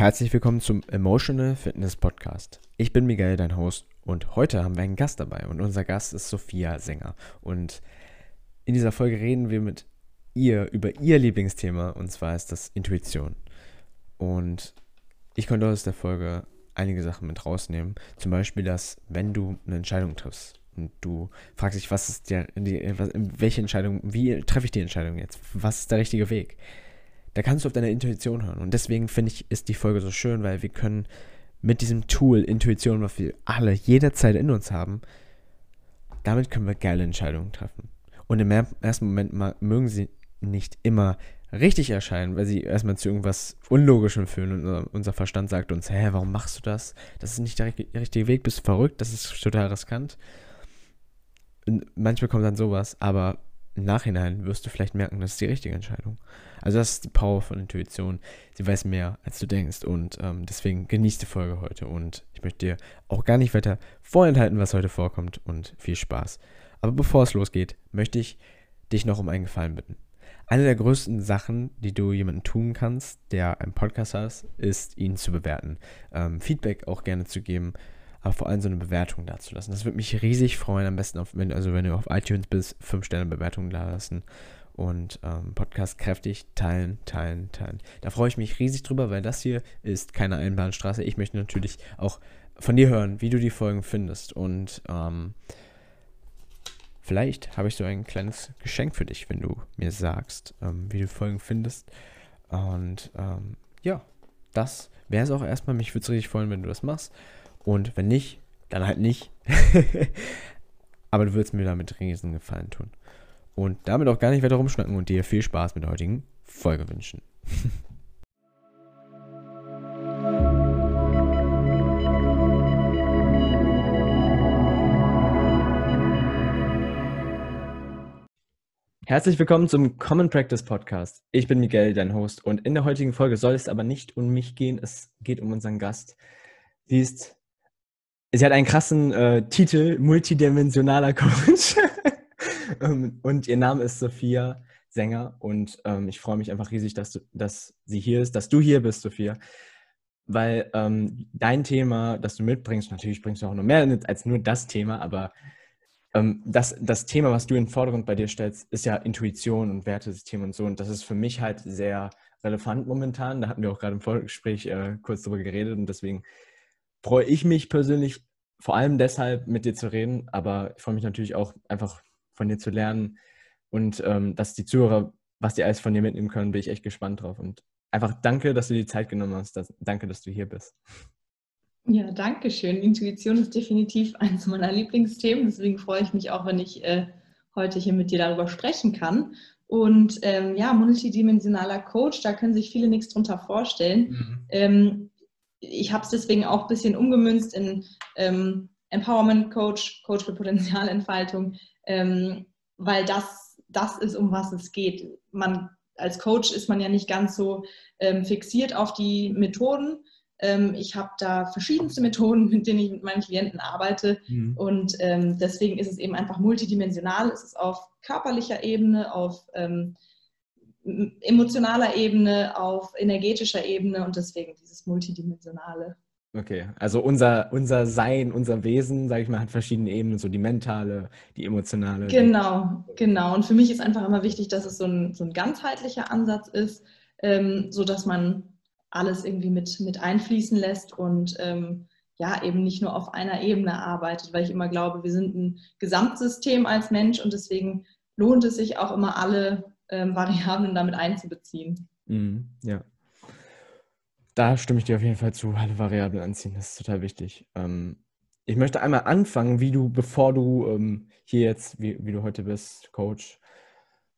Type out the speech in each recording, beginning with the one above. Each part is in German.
Herzlich willkommen zum Emotional Fitness Podcast. Ich bin Miguel, dein Host, und heute haben wir einen Gast dabei. Und unser Gast ist Sophia Sänger. Und in dieser Folge reden wir mit ihr über ihr Lieblingsthema, und zwar ist das Intuition. Und ich konnte aus der Folge einige Sachen mit rausnehmen. Zum Beispiel, dass, wenn du eine Entscheidung triffst und du fragst dich, was ist der, die, welche Entscheidung, wie treffe ich die Entscheidung jetzt? Was ist der richtige Weg? Da kannst du auf deine Intuition hören. Und deswegen finde ich, ist die Folge so schön, weil wir können mit diesem Tool Intuition, was wir alle jederzeit in uns haben, damit können wir geile Entscheidungen treffen. Und im ersten Moment mal, mögen sie nicht immer richtig erscheinen, weil sie erstmal zu irgendwas Unlogischem fühlen und unser, unser Verstand sagt uns, hä, warum machst du das? Das ist nicht der richtige Weg, bist verrückt, das ist total riskant. Und manchmal kommt dann sowas, aber im Nachhinein wirst du vielleicht merken, das ist die richtige Entscheidung. Also das ist die Power von Intuition. Sie weiß mehr, als du denkst. Und ähm, deswegen genießt die Folge heute. Und ich möchte dir auch gar nicht weiter vorenthalten, was heute vorkommt. Und viel Spaß. Aber bevor es losgeht, möchte ich dich noch um einen Gefallen bitten. Eine der größten Sachen, die du jemandem tun kannst, der einen Podcast hat, ist, ihn zu bewerten. Ähm, Feedback auch gerne zu geben aber vor allem so eine Bewertung dazulassen. Das würde mich riesig freuen, am besten, auf, wenn, also wenn du auf iTunes bist, 5 Sterne Bewertung da lassen und ähm, Podcast kräftig teilen, teilen, teilen. Da freue ich mich riesig drüber, weil das hier ist keine Einbahnstraße. Ich möchte natürlich auch von dir hören, wie du die Folgen findest und ähm, vielleicht habe ich so ein kleines Geschenk für dich, wenn du mir sagst, ähm, wie du Folgen findest und ähm, ja, das wäre es auch erstmal. Mich würde es richtig freuen, wenn du das machst. Und wenn nicht, dann halt nicht. Aber du würdest mir damit riesen Gefallen tun. Und damit auch gar nicht weiter rumschnacken und dir viel Spaß mit der heutigen Folge wünschen. Herzlich willkommen zum Common Practice Podcast. Ich bin Miguel, dein Host, und in der heutigen Folge soll es aber nicht um mich gehen, es geht um unseren Gast. Sie ist sie hat einen krassen äh, Titel, multidimensionaler Coach. Ähm, und ihr Name ist Sophia Sänger. Und ähm, ich freue mich einfach riesig, dass, du, dass sie hier ist, dass du hier bist, Sophia. Weil ähm, dein Thema, das du mitbringst, natürlich bringst du auch noch mehr als nur das Thema, aber ähm, das, das Thema, was du in den Vordergrund bei dir stellst, ist ja Intuition und Wertesystem und so. Und das ist für mich halt sehr relevant momentan. Da hatten wir auch gerade im Vorgespräch äh, kurz drüber geredet und deswegen freue ich mich persönlich vor allem deshalb mit dir zu reden, aber ich freue mich natürlich auch einfach von dir zu lernen und ähm, dass die Zuhörer, was die alles von dir mitnehmen können, bin ich echt gespannt drauf. Und einfach danke, dass du die Zeit genommen hast. Das, danke, dass du hier bist. Ja, danke schön. Intuition ist definitiv eines meiner Lieblingsthemen. Deswegen freue ich mich auch, wenn ich äh, heute hier mit dir darüber sprechen kann. Und ähm, ja, multidimensionaler Coach, da können sich viele nichts drunter vorstellen. Mhm. Ähm, ich habe es deswegen auch ein bisschen umgemünzt in ähm, Empowerment Coach, Coach für Potenzialentfaltung, ähm, weil das das ist, um was es geht. Man als Coach ist man ja nicht ganz so ähm, fixiert auf die Methoden. Ähm, ich habe da verschiedenste Methoden, mit denen ich mit meinen Klienten arbeite. Mhm. Und ähm, deswegen ist es eben einfach multidimensional. Es ist auf körperlicher Ebene, auf ähm, emotionaler Ebene, auf energetischer Ebene und deswegen dieses multidimensionale. Okay, also unser, unser Sein, unser Wesen, sage ich mal, hat verschiedene Ebenen, so die mentale, die emotionale. Genau, genau. Und für mich ist einfach immer wichtig, dass es so ein, so ein ganzheitlicher Ansatz ist, ähm, so dass man alles irgendwie mit, mit einfließen lässt und ähm, ja, eben nicht nur auf einer Ebene arbeitet, weil ich immer glaube, wir sind ein Gesamtsystem als Mensch und deswegen lohnt es sich auch immer alle ähm, Variablen damit einzubeziehen. Mhm, ja. Da stimme ich dir auf jeden Fall zu, alle Variablen anziehen, das ist total wichtig. Ähm, ich möchte einmal anfangen, wie du, bevor du ähm, hier jetzt, wie, wie, du heute bist, Coach,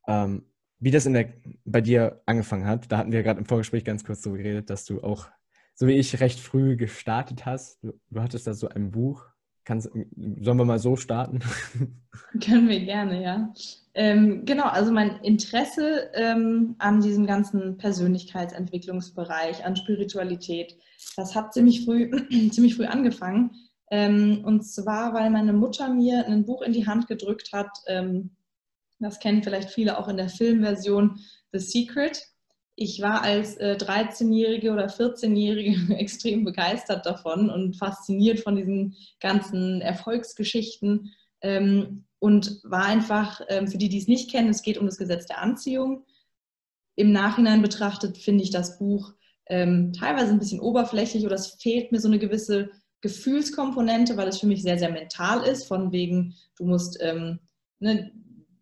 ähm, wie das in der, bei dir angefangen hat. Da hatten wir gerade im Vorgespräch ganz kurz darüber geredet, dass du auch, so wie ich, recht früh gestartet hast. Du, du hattest da so ein Buch. Kannst, sollen wir mal so starten? Können wir gerne, ja. Ähm, genau, also mein Interesse ähm, an diesem ganzen Persönlichkeitsentwicklungsbereich, an Spiritualität, das hat ziemlich früh, ziemlich früh angefangen. Ähm, und zwar, weil meine Mutter mir ein Buch in die Hand gedrückt hat, ähm, das kennen vielleicht viele auch in der Filmversion The Secret. Ich war als äh, 13-Jährige oder 14-Jährige extrem begeistert davon und fasziniert von diesen ganzen Erfolgsgeschichten ähm, und war einfach, ähm, für die, die es nicht kennen, es geht um das Gesetz der Anziehung. Im Nachhinein betrachtet finde ich das Buch ähm, teilweise ein bisschen oberflächlich oder es fehlt mir so eine gewisse Gefühlskomponente, weil es für mich sehr, sehr mental ist, von wegen, du musst ne,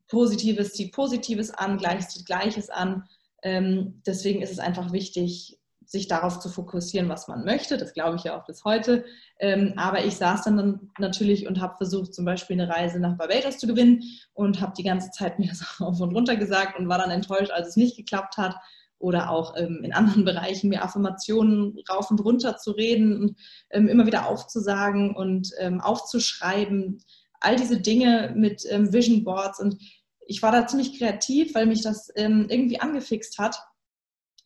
Positives zieht Positives an, Gleiches zieht Gleiches an. Ähm, deswegen ist es einfach wichtig, sich darauf zu fokussieren, was man möchte. Das glaube ich ja auch bis heute. Ähm, aber ich saß dann, natürlich und habe versucht, zum Beispiel eine Reise nach Barbados zu gewinnen und habe die ganze Zeit mir das auf und runter gesagt und war dann enttäuscht, als es nicht geklappt hat. Oder auch ähm, in anderen Bereichen mir Affirmationen rauf und runter zu reden und immer wieder aufzusagen und aufzuschreiben. All diese Dinge mit Vision Boards und ich war da ziemlich kreativ, weil mich das ähm, irgendwie angefixt hat.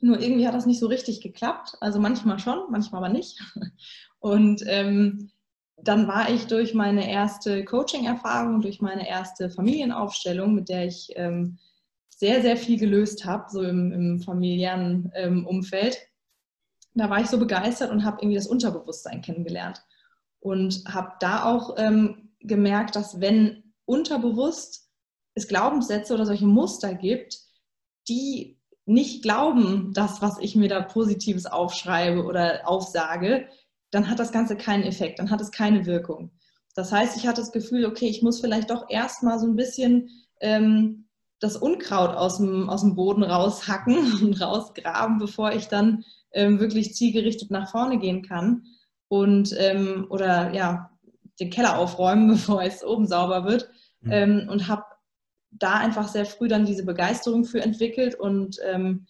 Nur irgendwie hat das nicht so richtig geklappt. Also manchmal schon, manchmal aber nicht. Und ähm, dann war ich durch meine erste Coaching-Erfahrung, durch meine erste Familienaufstellung, mit der ich ähm, sehr, sehr viel gelöst habe, so im, im familiären ähm, Umfeld. Da war ich so begeistert und habe irgendwie das Unterbewusstsein kennengelernt. Und habe da auch ähm, gemerkt, dass wenn unterbewusst es Glaubenssätze oder solche Muster gibt, die nicht glauben, das, was ich mir da Positives aufschreibe oder aufsage, dann hat das Ganze keinen Effekt, dann hat es keine Wirkung. Das heißt, ich hatte das Gefühl, okay, ich muss vielleicht doch erstmal so ein bisschen ähm, das Unkraut aus dem, aus dem Boden raushacken und rausgraben, bevor ich dann ähm, wirklich zielgerichtet nach vorne gehen kann. Und ähm, oder ja, den Keller aufräumen, bevor es oben sauber wird. Mhm. Ähm, und habe da einfach sehr früh dann diese Begeisterung für entwickelt und ähm,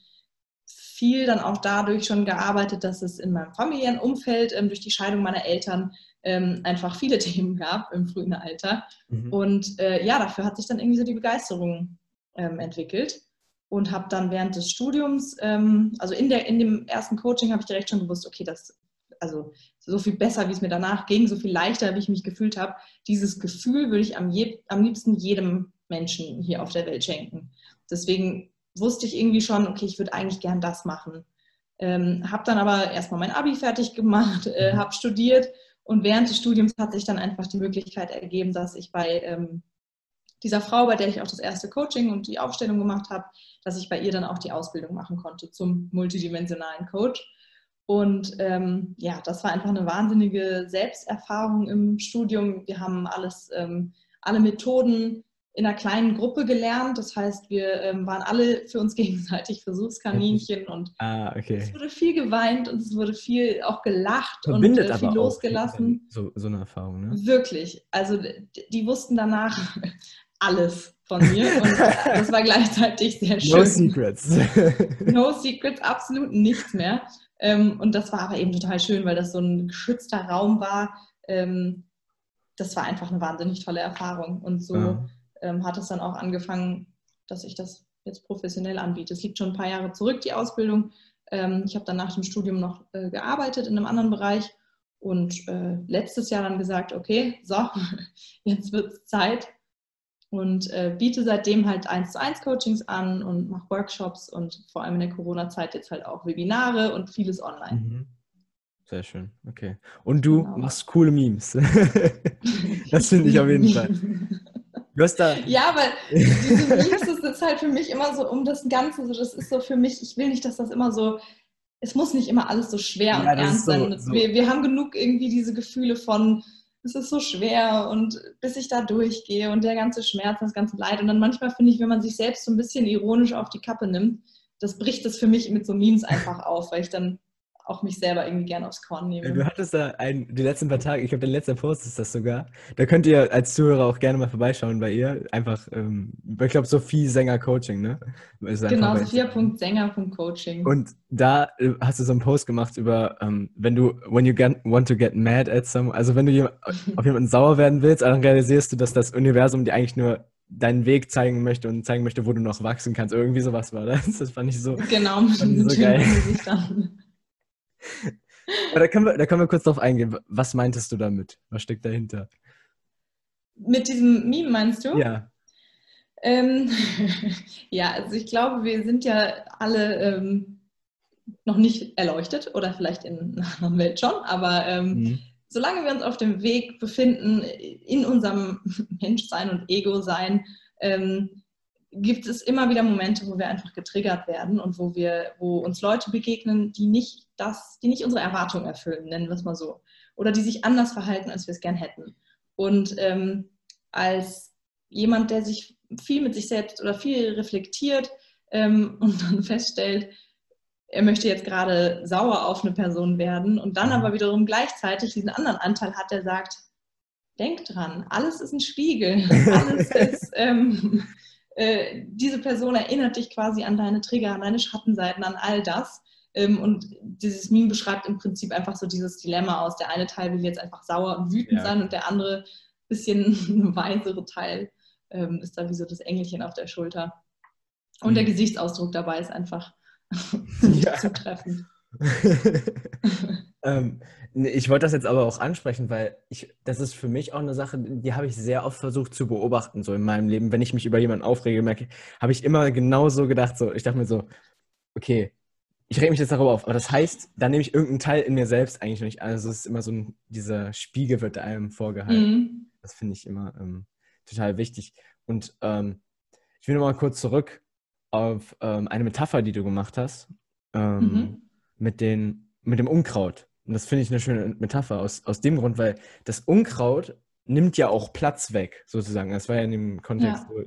viel dann auch dadurch schon gearbeitet, dass es in meinem familiären Umfeld ähm, durch die Scheidung meiner Eltern ähm, einfach viele Themen gab im frühen Alter. Mhm. Und äh, ja, dafür hat sich dann irgendwie so die Begeisterung ähm, entwickelt und habe dann während des Studiums, ähm, also in, der, in dem ersten Coaching habe ich direkt schon gewusst, okay, das also so viel besser, wie es mir danach ging, so viel leichter, wie ich mich gefühlt habe. Dieses Gefühl würde ich am, je, am liebsten jedem Menschen hier auf der Welt schenken. Deswegen wusste ich irgendwie schon, okay, ich würde eigentlich gern das machen. Ähm, habe dann aber erstmal mein Abi fertig gemacht, äh, mhm. habe studiert und während des Studiums hat sich dann einfach die Möglichkeit ergeben, dass ich bei ähm, dieser Frau, bei der ich auch das erste Coaching und die Aufstellung gemacht habe, dass ich bei ihr dann auch die Ausbildung machen konnte zum multidimensionalen Coach. Und ähm, ja, das war einfach eine wahnsinnige Selbsterfahrung im Studium. Wir haben alles, ähm, alle Methoden in einer kleinen Gruppe gelernt. Das heißt, wir ähm, waren alle für uns gegenseitig Versuchskaninchen und ah, okay. es wurde viel geweint und es wurde viel auch gelacht Verbindet und äh, viel losgelassen. So, so eine Erfahrung, ne? Wirklich. Also die wussten danach alles von mir und das war gleichzeitig sehr schön. No Secrets. no Secrets, absolut nichts mehr. Ähm, und das war aber eben total schön, weil das so ein geschützter Raum war. Ähm, das war einfach eine wahnsinnig tolle Erfahrung. Und so ja ähm, hat es dann auch angefangen, dass ich das jetzt professionell anbiete. Es liegt schon ein paar Jahre zurück, die Ausbildung. Ähm, ich habe dann nach dem Studium noch äh, gearbeitet in einem anderen Bereich und äh, letztes Jahr dann gesagt, okay, so, jetzt wird es Zeit und äh, biete seitdem halt 1 zu 1 Coachings an und mache Workshops und vor allem in der Corona-Zeit jetzt halt auch Webinare und vieles online. Mhm. Sehr schön, okay. Und du genau. machst coole Memes. das finde ich auf jeden Fall. Ja, aber diese Memes, das ist halt für mich immer so um das Ganze, so, das ist so für mich, ich will nicht, dass das immer so, es muss nicht immer alles so schwer ja, und ernst so, sein. So. Wir, wir haben genug irgendwie diese Gefühle von, es ist so schwer und bis ich da durchgehe und der ganze Schmerz, das ganze Leid. Und dann manchmal finde ich, wenn man sich selbst so ein bisschen ironisch auf die Kappe nimmt, das bricht das für mich mit so Memes einfach auf, weil ich dann auch mich selber irgendwie gerne aufs Korn nehme. Du hattest da ein, die letzten paar Tage, ich glaube, der letzte Post ist das sogar. Da könnt ihr als Zuhörer auch gerne mal vorbeischauen bei ihr. Einfach, ähm, ich glaube, Sophie Sänger Coaching, ne? genau, sophia.sänger.coaching. Und da äh, hast du so einen Post gemacht über, ähm, wenn du, when you get, want to get mad at someone, also wenn du auf jemanden sauer werden willst, dann realisierst du, dass das Universum dir eigentlich nur deinen Weg zeigen möchte und zeigen möchte, wo du noch wachsen kannst. Irgendwie sowas war das. Das fand ich so, genau, fand ich so geil. Da, können wir, da können wir kurz drauf eingehen. Was meintest du damit? Was steckt dahinter? Mit diesem Meme meinst du? Ja. Ähm, ja, also ich glaube, wir sind ja alle ähm, noch nicht erleuchtet oder vielleicht in einer anderen Welt schon, aber ähm, mhm. solange wir uns auf dem Weg befinden in unserem Menschsein und Ego-Sein, ähm, gibt es immer wieder Momente, wo wir einfach getriggert werden und wo wir, wo uns Leute begegnen, die nicht das, die nicht unsere Erwartungen erfüllen, nennen wir es mal so, oder die sich anders verhalten, als wir es gern hätten. Und ähm, als jemand, der sich viel mit sich selbst oder viel reflektiert ähm, und dann feststellt, er möchte jetzt gerade sauer auf eine Person werden und dann aber wiederum gleichzeitig diesen anderen Anteil hat, der sagt, denk dran, alles ist ein Spiegel, alles ist, ähm, äh, diese Person erinnert dich quasi an deine Trigger, an deine Schattenseiten, an all das. Ähm, und dieses Meme beschreibt im Prinzip einfach so dieses Dilemma aus. Der eine Teil will jetzt einfach sauer und wütend ja. sein und der andere bisschen weisere Teil ähm, ist da wie so das Engelchen auf der Schulter. Und mhm. der Gesichtsausdruck dabei ist einfach ja. zutreffend. Ähm, ich wollte das jetzt aber auch ansprechen, weil ich, das ist für mich auch eine Sache, die habe ich sehr oft versucht zu beobachten, so in meinem Leben. Wenn ich mich über jemanden aufrege, merke, habe ich immer genau so gedacht, so, ich dachte mir so, okay, ich rege mich jetzt darüber auf, aber das heißt, dann nehme ich irgendeinen Teil in mir selbst eigentlich noch nicht an. Also es ist immer so ein, dieser Spiegel wird einem vorgehalten. Mhm. Das finde ich immer ähm, total wichtig. Und ähm, ich will nochmal kurz zurück auf ähm, eine Metapher, die du gemacht hast, ähm, mhm. mit, den, mit dem Unkraut. Und das finde ich eine schöne Metapher aus, aus dem Grund, weil das Unkraut nimmt ja auch Platz weg, sozusagen. Das war ja in dem Kontext, ja.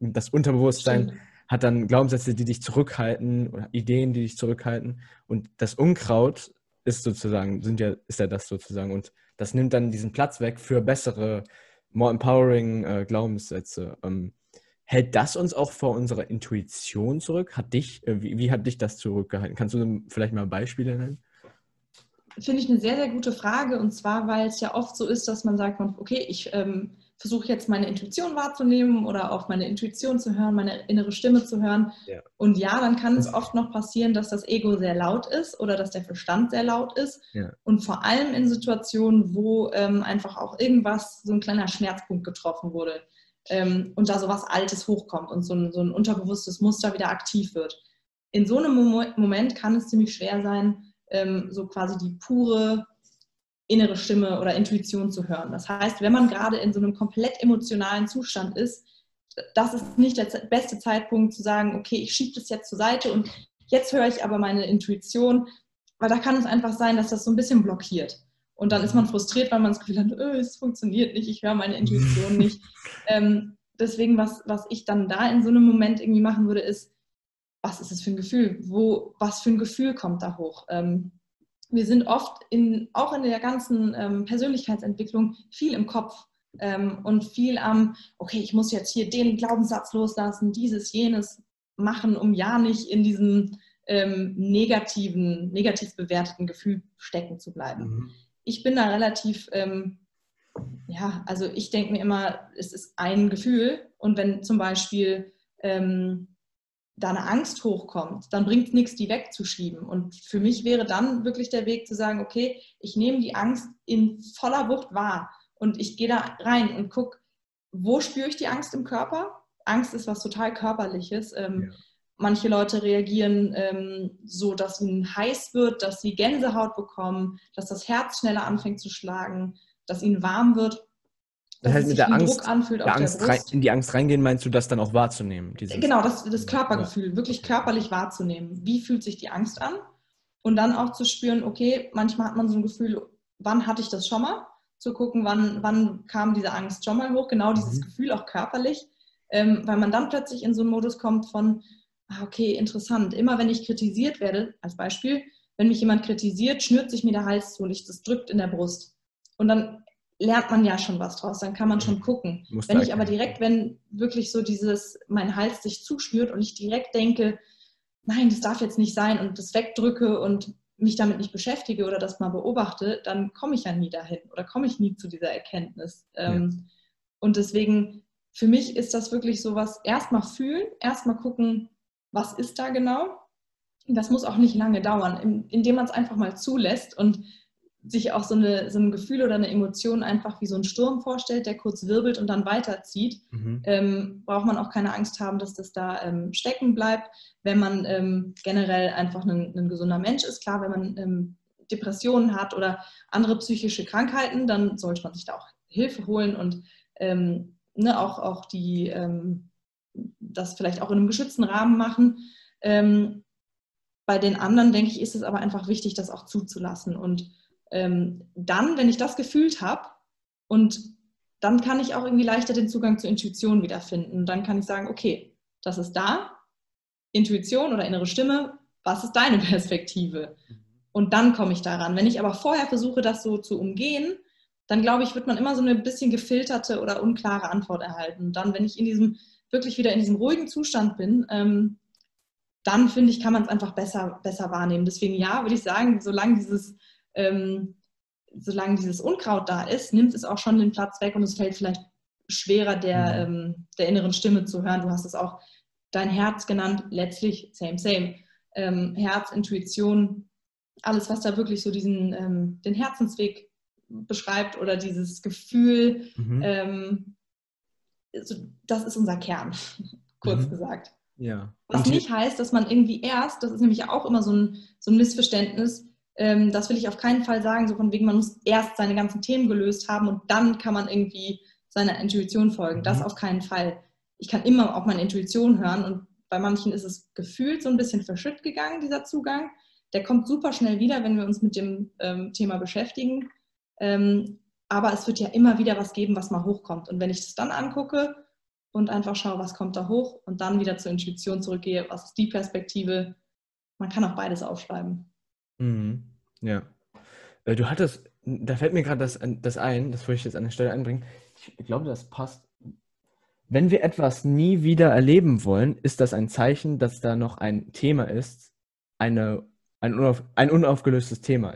das Unterbewusstsein Stimmt. hat dann Glaubenssätze, die dich zurückhalten oder Ideen, die dich zurückhalten. Und das Unkraut ist sozusagen, sind ja, ist ja das sozusagen. Und das nimmt dann diesen Platz weg für bessere, more empowering äh, Glaubenssätze. Ähm, hält das uns auch vor unserer Intuition zurück? Hat dich, äh, wie, wie hat dich das zurückgehalten? Kannst du vielleicht mal Beispiele nennen? Finde ich eine sehr, sehr gute Frage. Und zwar, weil es ja oft so ist, dass man sagt, okay, ich ähm, versuche jetzt meine Intuition wahrzunehmen oder auf meine Intuition zu hören, meine innere Stimme zu hören. Ja. Und ja, dann kann es oft noch passieren, dass das Ego sehr laut ist oder dass der Verstand sehr laut ist. Ja. Und vor allem in Situationen, wo ähm, einfach auch irgendwas, so ein kleiner Schmerzpunkt getroffen wurde. Ähm, und da so was Altes hochkommt und so ein, so ein unterbewusstes Muster wieder aktiv wird. In so einem Moment kann es ziemlich schwer sein, ähm, so quasi die pure innere Stimme oder Intuition zu hören. Das heißt, wenn man gerade in so einem komplett emotionalen Zustand ist, das ist nicht der beste Zeitpunkt zu sagen, okay, ich schiebe das jetzt zur Seite und jetzt höre ich aber meine Intuition, weil da kann es einfach sein, dass das so ein bisschen blockiert. Und dann ist man frustriert, weil man das Gefühl hat, oh, es funktioniert nicht, ich höre meine Intuition nicht. Ähm, deswegen, was, was ich dann da in so einem Moment irgendwie machen würde, ist, was ist es für ein Gefühl? Wo, was für ein Gefühl kommt da hoch? Ähm, wir sind oft in, auch in der ganzen ähm, Persönlichkeitsentwicklung viel im Kopf ähm, und viel am, okay, ich muss jetzt hier den Glaubenssatz loslassen, dieses, jenes machen, um ja nicht in diesem ähm, negativen, negativ bewerteten Gefühl stecken zu bleiben. Mhm. Ich bin da relativ, ähm, ja, also ich denke mir immer, es ist ein Gefühl und wenn zum Beispiel ähm, da eine Angst hochkommt, dann bringt es nichts, die wegzuschieben. Und für mich wäre dann wirklich der Weg zu sagen, okay, ich nehme die Angst in voller Wucht wahr und ich gehe da rein und gucke, wo spüre ich die Angst im Körper? Angst ist was total Körperliches. Ähm, ja. Manche Leute reagieren ähm, so, dass ihnen heiß wird, dass sie Gänsehaut bekommen, dass das Herz schneller anfängt zu schlagen, dass ihnen warm wird. Das heißt, mit der Angst, der Angst der in die Angst reingehen, meinst du, das dann auch wahrzunehmen? Genau, das, das Körpergefühl, ja. wirklich körperlich wahrzunehmen. Wie fühlt sich die Angst an? Und dann auch zu spüren, okay, manchmal hat man so ein Gefühl, wann hatte ich das schon mal? Zu gucken, wann, wann kam diese Angst schon mal hoch? Genau dieses mhm. Gefühl auch körperlich. Ähm, weil man dann plötzlich in so einen Modus kommt von, ah, okay, interessant. Immer wenn ich kritisiert werde, als Beispiel, wenn mich jemand kritisiert, schnürt sich mir der Hals zu und ich, das drückt in der Brust. Und dann lernt man ja schon was draus, dann kann man schon gucken. Muss wenn ich aber direkt, wenn wirklich so dieses, mein Hals sich zuschnürt und ich direkt denke, nein, das darf jetzt nicht sein und das wegdrücke und mich damit nicht beschäftige oder das mal beobachte, dann komme ich ja nie dahin oder komme ich nie zu dieser Erkenntnis. Ja. Ähm, und deswegen, für mich ist das wirklich so was, erstmal fühlen, erstmal gucken, was ist da genau. Das muss auch nicht lange dauern, indem man es einfach mal zulässt und sich auch so, eine, so ein Gefühl oder eine Emotion einfach wie so ein Sturm vorstellt, der kurz wirbelt und dann weiterzieht, mhm. ähm, braucht man auch keine Angst haben, dass das da ähm, stecken bleibt. Wenn man ähm, generell einfach ein, ein, gesunder Mensch ist, klar, wenn man ähm, Depressionen hat oder andere psychische Krankheiten, dann sollte man sich da auch Hilfe holen und ähm, ne, auch, auch die, ähm, das vielleicht auch in einem geschützten Rahmen machen. bei den anderen, denke ich, ist es aber einfach wichtig, das auch zuzulassen und ähm, dann, wenn ich das gefühlt habe und dann kann ich auch irgendwie leichter den Zugang zur Intuition wiederfinden. Dann kann ich sagen, okay, das ist da, Intuition oder innere Stimme, was ist deine Perspektive? Und dann komme ich daran. Wenn ich aber vorher versuche, das so zu umgehen, dann glaube ich, wird man immer so eine bisschen gefilterte oder unklare Antwort erhalten. Und dann, wenn ich in diesem, wirklich wieder in diesem ruhigen Zustand bin, ähm, dann finde ich, kann man es einfach besser, besser wahrnehmen. Deswegen ja, würde ich sagen, solange dieses ähm, solange dieses Unkraut da ist, nimmt es auch schon den Platz weg und es fällt vielleicht schwerer der, mhm. ähm, der inneren Stimme zu hören. Du hast es auch dein Herz genannt, letztlich same, same. Ähm, Herz, Intuition, alles, was da wirklich so diesen, ähm, den Herzensweg beschreibt oder dieses Gefühl, mhm. Ähm, so, das ist unser Kern, kurz mhm. gesagt. Ja. Was nicht heißt, dass man irgendwie erst, das ist nämlich auch immer so ein, so ein Missverständnis, ähm, das will ich auf keinen Fall sagen, so von wegen, man muss erst seine ganzen Themen gelöst haben und dann kann man irgendwie seiner Intuition folgen. Das mhm. auf keinen Fall. Ich kann immer auf meine Intuition hören und bei manchen ist es gefühlt so ein bisschen verschütt gegangen, dieser Zugang. Der kommt super schnell wieder, wenn wir uns mit dem ähm, Thema beschäftigen. Ähm, aber es wird ja immer wieder was geben, was mal hochkommt. Und wenn ich das dann angucke und einfach schaue, was kommt da hoch und dann wieder zur Intuition zurückgehe, was ist die Perspektive, man kann auch beides aufschreiben. Mhm. Ja. Äh, du hattest, da fällt mir gerade das, das ein, das wollte ich jetzt an der Stelle einbringen. Ich glaube, das passt. Wenn wir etwas nie wieder erleben wollen, ist das ein Zeichen, dass da noch ein Thema ist, eine, ein, unauf, ein unaufgelöstes Thema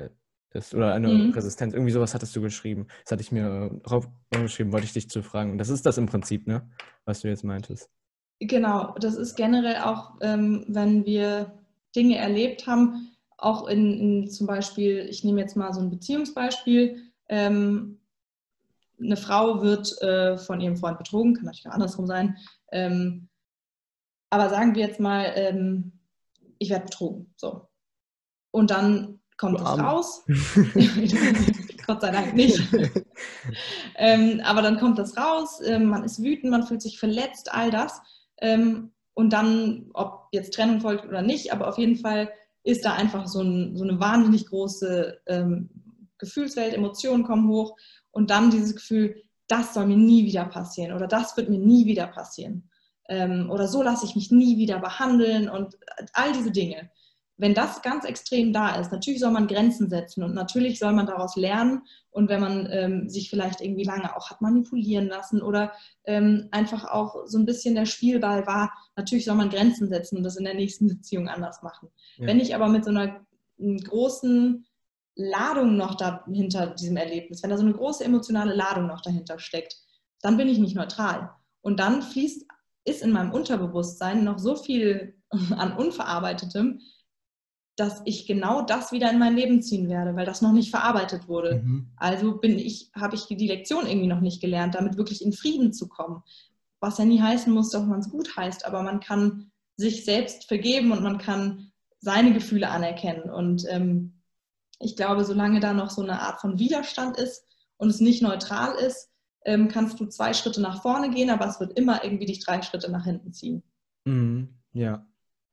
ist oder eine mhm. Resistenz. Irgendwie sowas hattest du geschrieben. Das hatte ich mir aufgeschrieben, wollte ich dich zu fragen. Und das ist das im Prinzip, ne? Was du jetzt meintest. Genau, das ist generell auch, ähm, wenn wir Dinge erlebt haben, auch in, in, zum Beispiel, ich nehme jetzt mal so ein Beziehungsbeispiel, ähm, eine Frau wird äh, von ihrem Freund betrogen, kann natürlich auch andersrum sein. Ähm, aber sagen wir jetzt mal, ähm, ich werde betrogen. So. Und dann kommt es raus. Gott sei Dank nicht. ähm, aber dann kommt das raus, ähm, man ist wütend, man fühlt sich verletzt, all das. Ähm, und dann, ob jetzt Trennung folgt oder nicht, aber auf jeden Fall ist da einfach so, ein, so eine wahnsinnig große ähm, Gefühlswelt, Emotionen kommen hoch und dann dieses Gefühl, das soll mir nie wieder passieren oder das wird mir nie wieder passieren. Ähm, oder so lasse ich mich nie wieder behandeln und all diese Dinge wenn das ganz extrem da ist, natürlich soll man Grenzen setzen und natürlich soll man daraus lernen. Und wenn man ähm, sich vielleicht irgendwie lange auch hat manipulieren lassen oder ähm, einfach auch so ein bisschen der Spielball war, natürlich soll man Grenzen setzen und das in der nächsten Beziehung anders machen. Ja. Wenn ich aber mit so einer großen Ladung noch dahinter diesem Erlebnis, wenn da so eine große emotionale Ladung noch dahinter steckt, dann bin ich nicht neutral. Und dann fließt, ist in meinem Unterbewusstsein noch so viel an Unverarbeitetem, dass ich genau das wieder in mein Leben ziehen werde, weil das noch nicht verarbeitet wurde. Mhm. Also bin ich, habe ich die Lektion irgendwie noch nicht gelernt, damit wirklich in Frieden zu kommen. Was ja nie heißen muss, dass man es gut heißt, aber man kann sich selbst vergeben und man kann seine Gefühle anerkennen. Und ähm, ich glaube, solange da noch so eine Art von Widerstand ist und es nicht neutral ist, ähm, kannst du zwei Schritte nach vorne gehen, aber es wird immer irgendwie dich drei Schritte nach hinten ziehen. Mhm. Ja.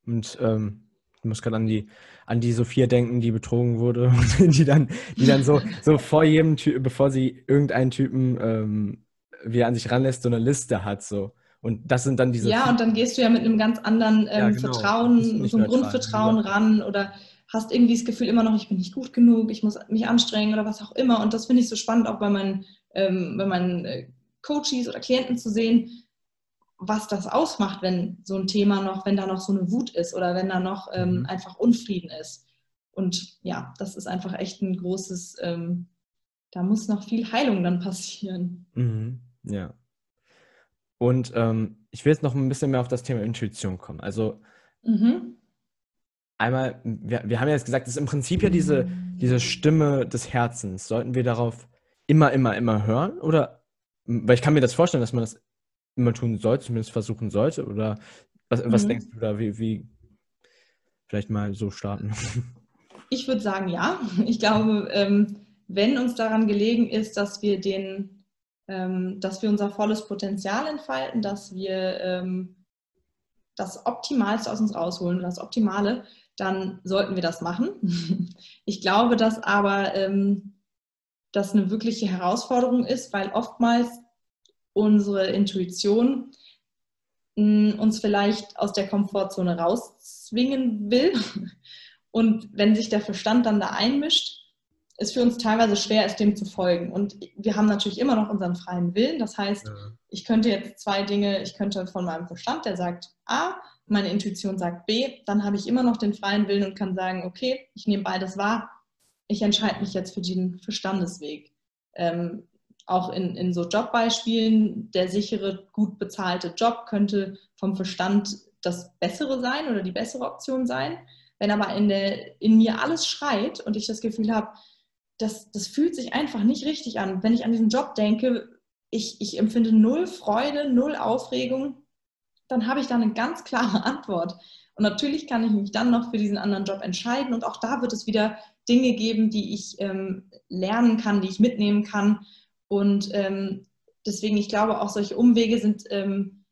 Und ähm ich muss gerade an die, an die Sophia denken, die betrogen wurde und die dann, die dann so, so vor jedem Typ, bevor sie irgendeinen Typen ähm, wie an sich ranlässt, so eine Liste hat. So. Und das sind dann diese. Ja, und dann gehst du ja mit einem ganz anderen ähm, ja, genau. Vertrauen, so einem Grundvertrauen ja. ran oder hast irgendwie das Gefühl immer noch, ich bin nicht gut genug, ich muss mich anstrengen oder was auch immer. Und das finde ich so spannend, auch bei meinen, ähm, bei meinen äh, Coaches oder Klienten zu sehen, was das ausmacht, wenn so ein Thema noch, wenn da noch so eine Wut ist oder wenn da noch ähm, mhm. einfach Unfrieden ist. Und ja, das ist einfach echt ein großes, ähm, da muss noch viel Heilung dann passieren. Mhm. Ja. Und ähm, ich will jetzt noch ein bisschen mehr auf das Thema Intuition kommen. Also, mhm. einmal, wir, wir haben ja jetzt gesagt, das ist im Prinzip ja diese, diese Stimme des Herzens. Sollten wir darauf immer, immer, immer hören? Oder, weil ich kann mir das vorstellen, dass man das immer tun soll, zumindest versuchen sollte. Oder was, was mhm. denkst du da, wie, wie vielleicht mal so starten? Ich würde sagen, ja. Ich glaube, ähm, wenn uns daran gelegen ist, dass wir den, ähm, dass wir unser volles Potenzial entfalten, dass wir ähm, das Optimalste aus uns rausholen, das Optimale, dann sollten wir das machen. Ich glaube, dass aber ähm, das eine wirkliche Herausforderung ist, weil oftmals unsere Intuition mh, hm, uns vielleicht aus der Komfortzone rauszwingen will. Und wenn sich der Verstand dann da einmischt, es für uns teilweise schwer ist, dem zu folgen. Und wir haben natürlich immer noch unseren freien Willen. Das heißt, ja. ich könnte jetzt zwei Dinge, ich könnte von meinem Verstand, der sagt A, meine Intuition sagt B, dann habe ich immer noch den freien Willen und kann sagen, okay, ich nehme beides wahr, ich entscheide mich jetzt für den Verstandesweg. Ähm, auch in, in so Jobbeispielen, der sichere, gut bezahlte Job könnte vom Verstand das Bessere sein oder die bessere Option sein. Wenn aber in, der, in mir alles schreit und ich das Gefühl habe, das, das fühlt sich einfach nicht richtig an. Wenn ich an diesen Job denke, ich, ich empfinde null Freude, null Aufregung, dann habe ich da eine ganz klare Antwort. Und natürlich kann ich mich dann noch für diesen anderen Job entscheiden. Und auch da wird es wieder Dinge geben, die ich ähm, lernen kann, die ich mitnehmen kann. Und ähm, deswegen, ich glaube, auch solche Umwege sind ähm,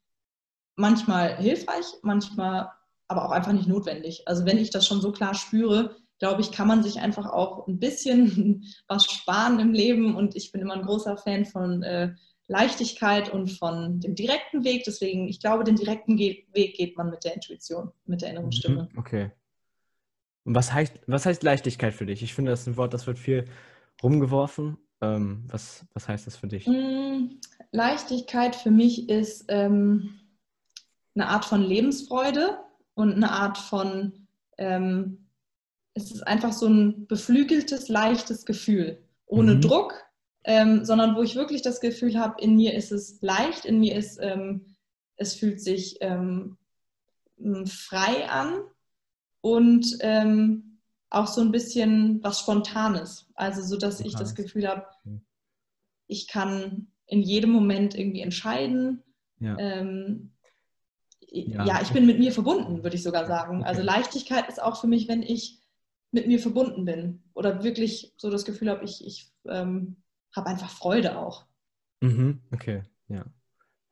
manchmal hilfreich, manchmal aber auch einfach nicht notwendig. Also wenn ich das schon so klar spüre, glaube ich, kann man sich einfach auch ein bisschen was sparen im Leben. Und ich bin immer ein großer Fan von äh, Leichtigkeit und von dem direkten Weg. Deswegen, ich glaube, den direkten Weg geht man mit der Intuition, mit der inneren mhm, Stimme. Okay. Und was heißt, was heißt Leichtigkeit für dich? Ich finde, das ist ein Wort, das wird viel rumgeworfen. Ähm, was, was heißt das für dich? Mm, Leichtigkeit für mich ist ähm, eine Art von Lebensfreude und eine Art von ähm, es ist einfach so ein beflügeltes, leichtes Gefühl, ohne mhm. Druck, ähm, sondern wo ich wirklich das Gefühl habe, in mir ist es leicht, in mir ist, ähm, es fühlt sich ähm, frei an und auch so ein bisschen was Spontanes. Also so, dass ich das Gefühl habe, ich kann in jedem Moment irgendwie entscheiden. Ja. Ähm, ja. ja. ich bin mit mir verbunden, würde ich sogar sagen. Also okay. Also Leichtigkeit ist auch für mich, wenn ich mit mir verbunden bin oder wirklich so das Gefühl habe, ich, ich ähm, habe einfach Freude auch. Mhm, okay, ja.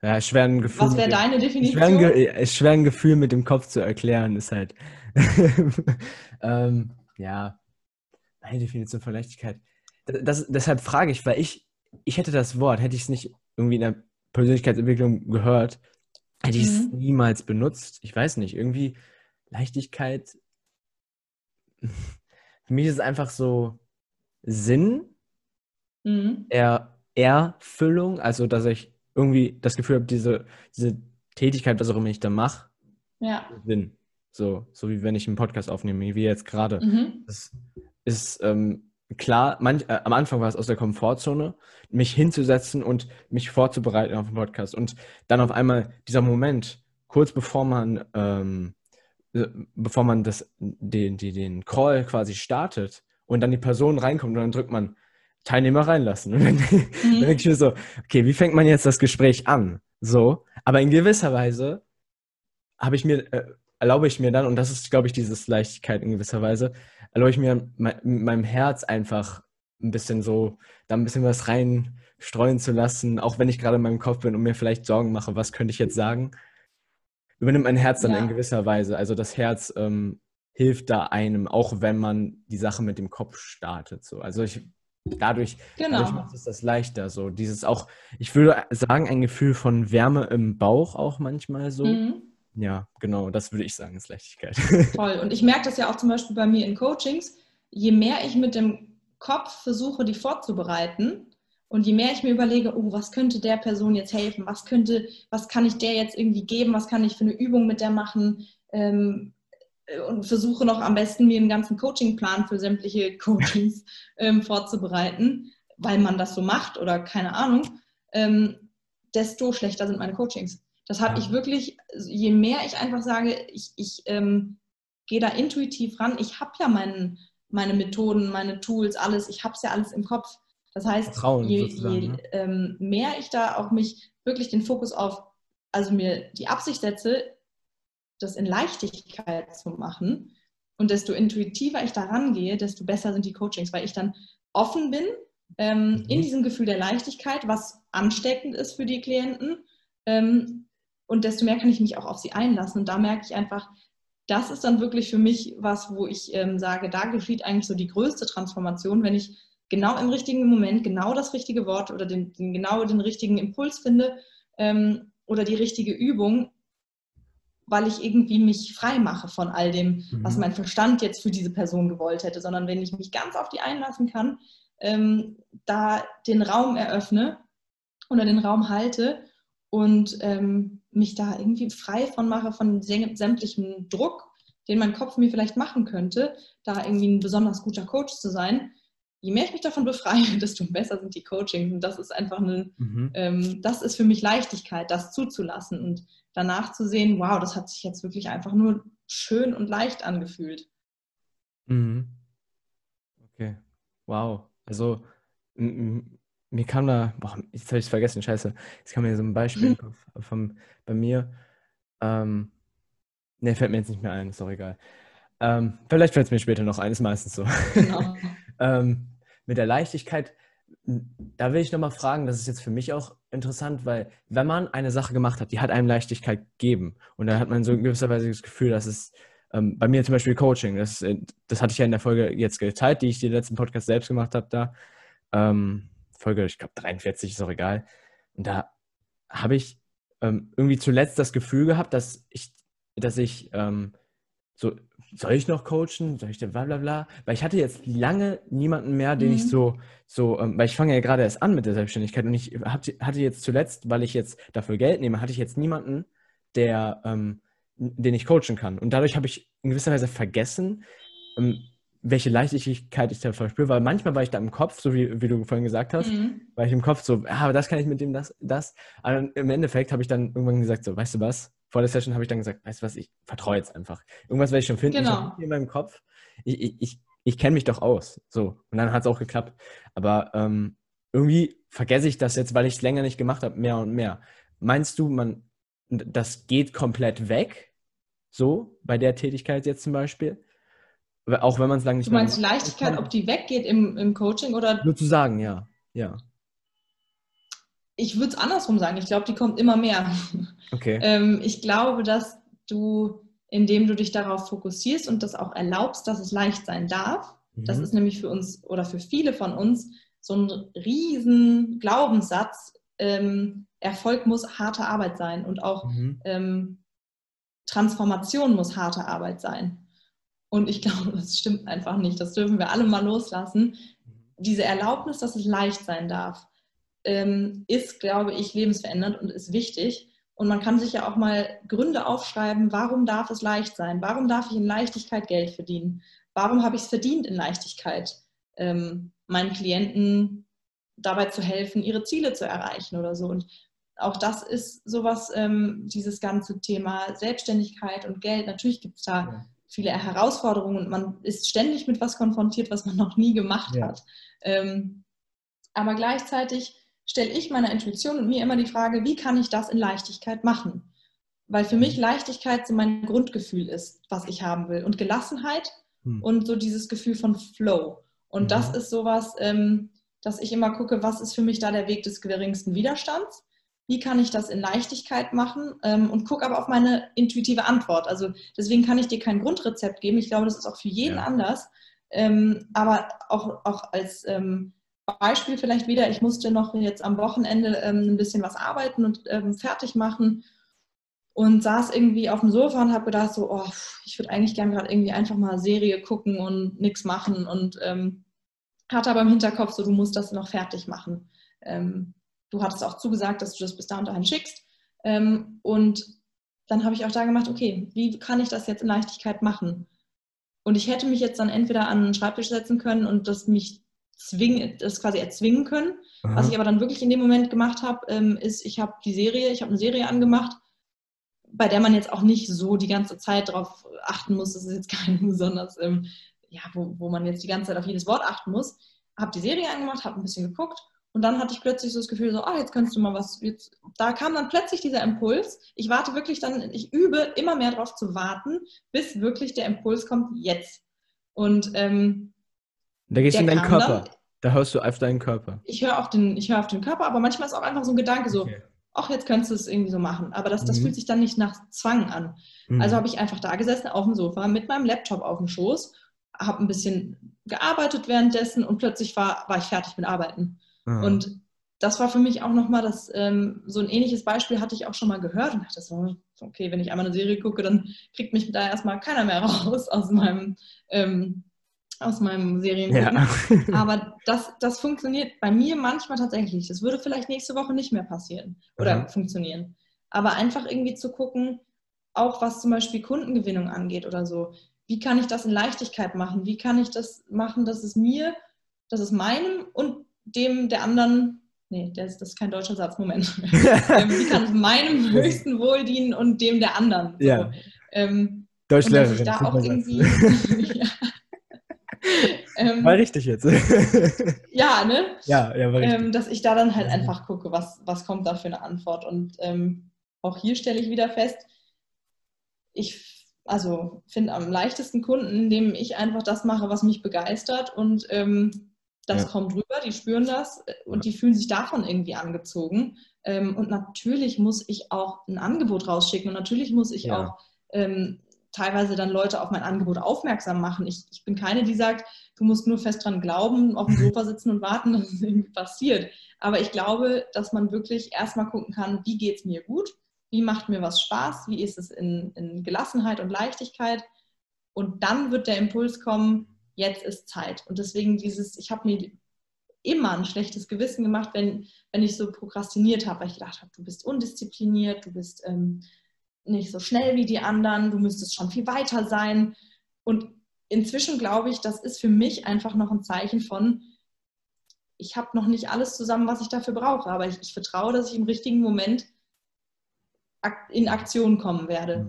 Ja, schwer ein Gefühl. Was wäre deine Definition? Schwer ein, schwer ein, Gefühl mit dem Kopf zu erklären, ist halt. ähm, ja, meine Definition von Leichtigkeit. Das, das, deshalb frage ich, weil ich, ich hätte das Wort, hätte ich es nicht irgendwie in der Persönlichkeitsentwicklung gehört, hätte ich es mhm. niemals benutzt. Ich weiß nicht, irgendwie Leichtigkeit für mich ist es einfach so Sinn, mhm. er, Erfüllung, also dass ich irgendwie das Gefühl habe, diese, diese Tätigkeit, was auch immer ich da mache, ja. Sinn. So, so wie wenn ich einen Podcast aufnehme, wie jetzt gerade. Mhm. Das ist ähm, klar, manch, äh, am Anfang war es aus der Komfortzone, mich hinzusetzen und mich vorzubereiten auf den Podcast. Und dann auf einmal dieser Moment, kurz bevor man ähm, äh, bevor man das, den, den, den Call quasi startet und dann die Person reinkommt und dann drückt man Teilnehmer reinlassen. Und dann, mhm. dann denke ich mir so, okay, wie fängt man jetzt das Gespräch an? So, aber in gewisser Weise habe ich mir, äh, erlaube ich mir dann, und das ist, glaube ich, dieses Leichtigkeit in gewisser Weise, erlaube ich mir mit meinem Herz einfach ein bisschen so, da ein bisschen was reinstreuen zu lassen, auch wenn ich gerade in meinem Kopf bin und mir vielleicht Sorgen mache, was könnte ich jetzt sagen übernimmt mein Herz dann ja. in gewisser Weise. Also das Herz ähm, hilft da einem, auch wenn man die Sache mit dem Kopf startet. So. Also ich, dadurch, genau. dadurch macht es das leichter. So dieses auch, ich würde sagen, ein Gefühl von Wärme im Bauch auch manchmal so. Mhm. Ja, genau, das würde ich sagen, ist Leichtigkeit. Toll. Und ich merke das ja auch zum Beispiel bei mir in Coachings. Je mehr ich mit dem Kopf versuche, die vorzubereiten, und je mehr ich mir überlege, oh, was könnte der Person jetzt helfen, was könnte, was kann ich der jetzt irgendwie geben, was kann ich für eine Übung mit der machen ähm, und versuche noch am besten mir einen ganzen Coachingplan für sämtliche Coachings ähm, vorzubereiten, weil man das so macht oder keine Ahnung, ähm, desto schlechter sind meine Coachings. Das habe ich wirklich, je mehr ich einfach sage, ich, ich ähm, gehe da intuitiv ran. Ich habe ja mein, meine Methoden, meine Tools, alles, ich habe es ja alles im Kopf. Das heißt, je, je ne? ähm, mehr ich da auch mich wirklich den Fokus auf, also mir die Absicht setze, das in Leichtigkeit zu machen und desto intuitiver ich da rangehe, desto besser sind die Coachings, weil ich dann offen bin ähm, mhm. in diesem Gefühl der Leichtigkeit, was ansteckend ist für die Klienten. Ähm, und desto mehr kann ich mich auch auf sie einlassen. Und da merke ich einfach, das ist dann wirklich für mich was, wo ich ähm, sage, da geschieht eigentlich so die größte Transformation, wenn ich genau im richtigen Moment genau das richtige Wort oder den, den genau den richtigen Impuls finde ähm, oder die richtige Übung, weil ich irgendwie mich frei mache von all dem, mhm. was mein Verstand jetzt für diese Person gewollt hätte, sondern wenn ich mich ganz auf die einlassen kann, ähm, da den Raum eröffne oder den Raum halte und ähm, mich da irgendwie frei von mache, von sämtlichem Druck, den mein Kopf mir vielleicht machen könnte, da irgendwie ein besonders guter Coach zu sein. Je mehr ich mich davon befreie, desto besser sind die Coachings. Und das ist einfach eine, mhm. ähm, das ist für mich Leichtigkeit, das zuzulassen und danach zu sehen, wow, das hat sich jetzt wirklich einfach nur schön und leicht angefühlt. Mhm. Okay, wow. Also mir kam da, boah, jetzt habe ich es vergessen, scheiße. Jetzt kam mir so ein Beispiel von, bei mir. Ähm, ne, fällt mir jetzt nicht mehr ein, ist doch egal. Ähm, vielleicht fällt es mir später noch ein, ist meistens so. Genau. ähm, mit der Leichtigkeit, da will ich nochmal fragen, das ist jetzt für mich auch interessant, weil wenn man eine Sache gemacht hat, die hat einem Leichtigkeit gegeben und da hat man so in gewisser Weise das Gefühl, dass es ähm, bei mir zum Beispiel Coaching, das, äh, das hatte ich ja in der Folge jetzt geteilt, die ich den letzten Podcast selbst gemacht habe, da. Ähm, Folge, ich glaube 43, ist auch egal. Und da habe ich ähm, irgendwie zuletzt das Gefühl gehabt, dass ich, dass ich ähm, so, soll ich noch coachen? Soll ich denn bla bla bla? Weil ich hatte jetzt lange niemanden mehr, den mhm. ich so, so, ähm, weil ich fange ja gerade erst an mit der Selbstständigkeit und ich hatte jetzt zuletzt, weil ich jetzt dafür Geld nehme, hatte ich jetzt niemanden, der ähm, den ich coachen kann. Und dadurch habe ich in gewisser Weise vergessen, ähm, welche Leichtigkeit ich da verspüre, weil manchmal war ich da im Kopf, so wie, wie du vorhin gesagt hast, mhm. war ich im Kopf so, ja, aber das kann ich mit dem, das, das. Aber im Endeffekt habe ich dann irgendwann gesagt, so, weißt du was, vor der Session habe ich dann gesagt, weißt du was, ich vertraue jetzt einfach. Irgendwas werde ich schon finden, genau. ich in meinem Kopf. Ich, ich, ich, ich kenne mich doch aus. So. Und dann hat es auch geklappt. Aber ähm, irgendwie vergesse ich das jetzt, weil ich es länger nicht gemacht habe, mehr und mehr. Meinst du, man, das geht komplett weg, so bei der Tätigkeit jetzt zum Beispiel. Auch wenn man es lange nicht Du meinst mehr Leichtigkeit, ob die weggeht im, im Coaching oder? Nur zu sagen, ja. ja. Ich würde es andersrum sagen. Ich glaube, die kommt immer mehr. Okay. ähm, ich glaube, dass du, indem du dich darauf fokussierst und das auch erlaubst, dass es leicht sein darf, mhm. das ist nämlich für uns oder für viele von uns so ein riesen Glaubenssatz, ähm, Erfolg muss harte Arbeit sein und auch mhm. ähm, Transformation muss harte Arbeit sein. Und ich glaube, das stimmt einfach nicht. Das dürfen wir alle mal loslassen. Diese Erlaubnis, dass es leicht sein darf, ähm, ist, glaube ich, lebensverändernd und ist wichtig. Und man kann sich ja auch mal Gründe aufschreiben, warum darf es leicht sein? Warum darf ich in Leichtigkeit Geld verdienen? Warum habe ich es verdient in Leichtigkeit, ähm, meinen Klienten dabei zu helfen, ihre Ziele zu erreichen oder so? Und auch das ist sowas, ähm, dieses ganze Thema Selbstständigkeit und Geld. Natürlich gibt es da. Viele Herausforderungen und man ist ständig mit was konfrontiert, was man noch nie gemacht ja. hat. Ähm, aber gleichzeitig stelle ich meiner Intuition und mir immer die Frage, wie kann ich das in Leichtigkeit machen? Weil für mich mhm. Leichtigkeit so mein Grundgefühl ist, was ich haben will. Und Gelassenheit hm. und so dieses Gefühl von Flow. Und mhm. das ist sowas, ähm, dass ich immer gucke, was ist für mich da der Weg des geringsten Widerstands wie kann ich das in Leichtigkeit machen ähm, und gucke aber auf meine intuitive Antwort. Also deswegen kann ich dir kein Grundrezept geben. Ich glaube, das ist auch für jeden ja. anders. Ähm, aber auch, auch als ähm, Beispiel vielleicht wieder, ich musste noch jetzt am Wochenende ein bisschen was arbeiten und fertig machen und saß irgendwie auf dem Sofa und habe gedacht, so, oh, ich würde eigentlich gerne gerade irgendwie einfach mal Serie gucken und nichts machen und hatte aber im Hinterkopf so, du musst das noch fertig machen. Ähm, du hattest auch zugesagt, dass du das bis da und dahin schickst. Ähm, und dann habe ich auch da gemacht, okay, wie kann ich das jetzt in Leichtigkeit machen? Und ich hätte mich jetzt dann entweder an den Schreibtisch setzen können und das mich zwingen, das quasi erzwingen können. Was ich aber dann wirklich in dem Moment gemacht habe, ähm, ist, ich habe die Serie, ich habe eine Serie angemacht, bei der man jetzt auch nicht so die ganze Zeit darauf achten muss. Das ist jetzt keine besonders, ähm, ja, wo, wo man jetzt die ganze Zeit auf jedes Wort achten muss. Habe die Serie angemacht, habe ein bisschen geguckt und dann hatte ich plötzlich so das Gefühl, so, ah, jetzt kannst du mal was. Jetzt, da kam dann plötzlich dieser Impuls. Ich warte wirklich dann, ich übe immer mehr darauf zu warten, bis wirklich der Impuls kommt, jetzt. Und ähm, da gehst du in deinen Körper. Dann, da hörst du auf deinen Körper. Ich höre auf, den, hör auf den Körper, aber manchmal ist auch einfach so ein Gedanke so, okay ach, jetzt könntest du es irgendwie so machen. Aber das, das mhm. fühlt sich dann nicht nach Zwang an. Mhm. Also habe ich einfach da gesessen auf dem Sofa mit meinem Laptop auf dem Schoß, habe ein bisschen gearbeitet währenddessen und plötzlich war, war ich fertig mit Arbeiten. Mhm. Und das war für mich auch nochmal das, ähm, so ein ähnliches Beispiel hatte ich auch schon mal gehört und dachte so, okay, wenn ich einmal eine Serie gucke, dann kriegt mich da erstmal keiner mehr raus aus meinem ähm, aus meinem Serien. Ja. Aber das, das funktioniert bei mir manchmal tatsächlich. Das würde vielleicht nächste Woche nicht mehr passieren oder mhm. funktionieren. Aber einfach irgendwie zu gucken, auch was zum Beispiel Kundengewinnung angeht oder so. Wie kann ich das in Leichtigkeit machen? Wie kann ich das machen, dass es mir, dass es meinem und dem der anderen, nee, das, ist, das ist kein deutscher Satz, Moment. Ähm, wie kann es meinem höchsten Wohl dienen und dem der anderen? So. Ja. Ähm, Deutschlehrerin. Da auch irgendwie, ja, ähm, war richtig jetzt. ja, ne? Ja, ja, war richtig. Ähm, dass ich da dann halt einfach gucke, was, was kommt da für eine Antwort. Und ähm, auch hier stelle ich wieder fest, ich also finde am leichtesten Kunden, indem ich einfach das mache, was mich begeistert und ähm, das ja. kommt rüber, die spüren das äh, und die fühlen sich davon irgendwie angezogen. Ähm, und natürlich muss ich auch ein Angebot rausschicken und natürlich muss ich ja. auch ähm, teilweise dann Leute auf mein Angebot aufmerksam machen. Ich, ich bin keine, die sagt, du musst nur fest dran glauben, auf dem Sofa sitzen und warten, dass es irgendwie passiert. Aber ich glaube, dass man wirklich erstmal gucken kann, wie geht es mir gut, wie macht mir was Spaß, wie ist es in, in Gelassenheit und Leichtigkeit. Und dann wird der Impuls kommen, jetzt ist Zeit. Und deswegen dieses, ich habe mir immer ein schlechtes Gewissen gemacht, wenn, wenn ich so prokrastiniert habe, weil ich gedacht habe, du bist undiszipliniert, du bist ähm, nicht so schnell wie die anderen, du müsstest schon viel weiter sein. Und inzwischen glaube ich, das ist für mich einfach noch ein Zeichen von, ich habe noch nicht alles zusammen, was ich dafür brauche, aber ich, ich, vertraue, dass ich im richtigen Moment in Aktion kommen werde.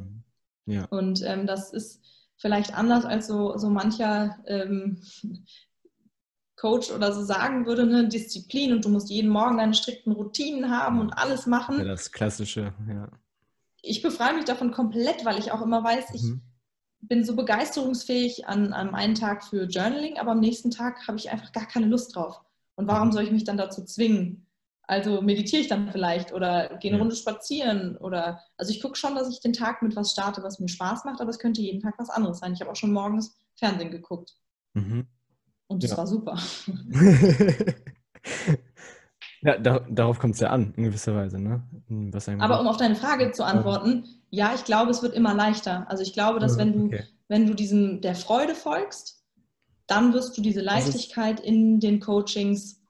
Mhm. Ja. Und ähm, das ist vielleicht anders als so, so mancher ähm, Coach oder so sagen würde, eine Disziplin und du musst jeden Morgen deine strikten Routinen haben und alles machen. Ja, das Klassische, ja ich befreie mich davon komplett, weil ich auch immer weiß, ich mhm. bin so begeisterungsfähig an, an einem Tag für Journaling, aber am nächsten Tag habe ich einfach gar keine Lust drauf. Und warum mhm. soll ich mich dann dazu zwingen? Also meditiere ich dann vielleicht oder gehe eine Runde spazieren oder also ich gucke schon, dass ich den Tag mit was starte, was mir Spaß macht, aber es könnte jeden Tag was anderes sein. Ich habe auch schon morgens Fernsehen geguckt. Mhm. Und das ja. war super. Ja, da, darauf kommt es ja an, in gewisser Weise. Ne? Aber um auf deine Frage zu antworten, ja, ich glaube, es wird immer leichter. Also ich glaube, dass wenn du, okay. wenn du diesem der Freude folgst, dann wirst du diese Leichtigkeit in den Coachings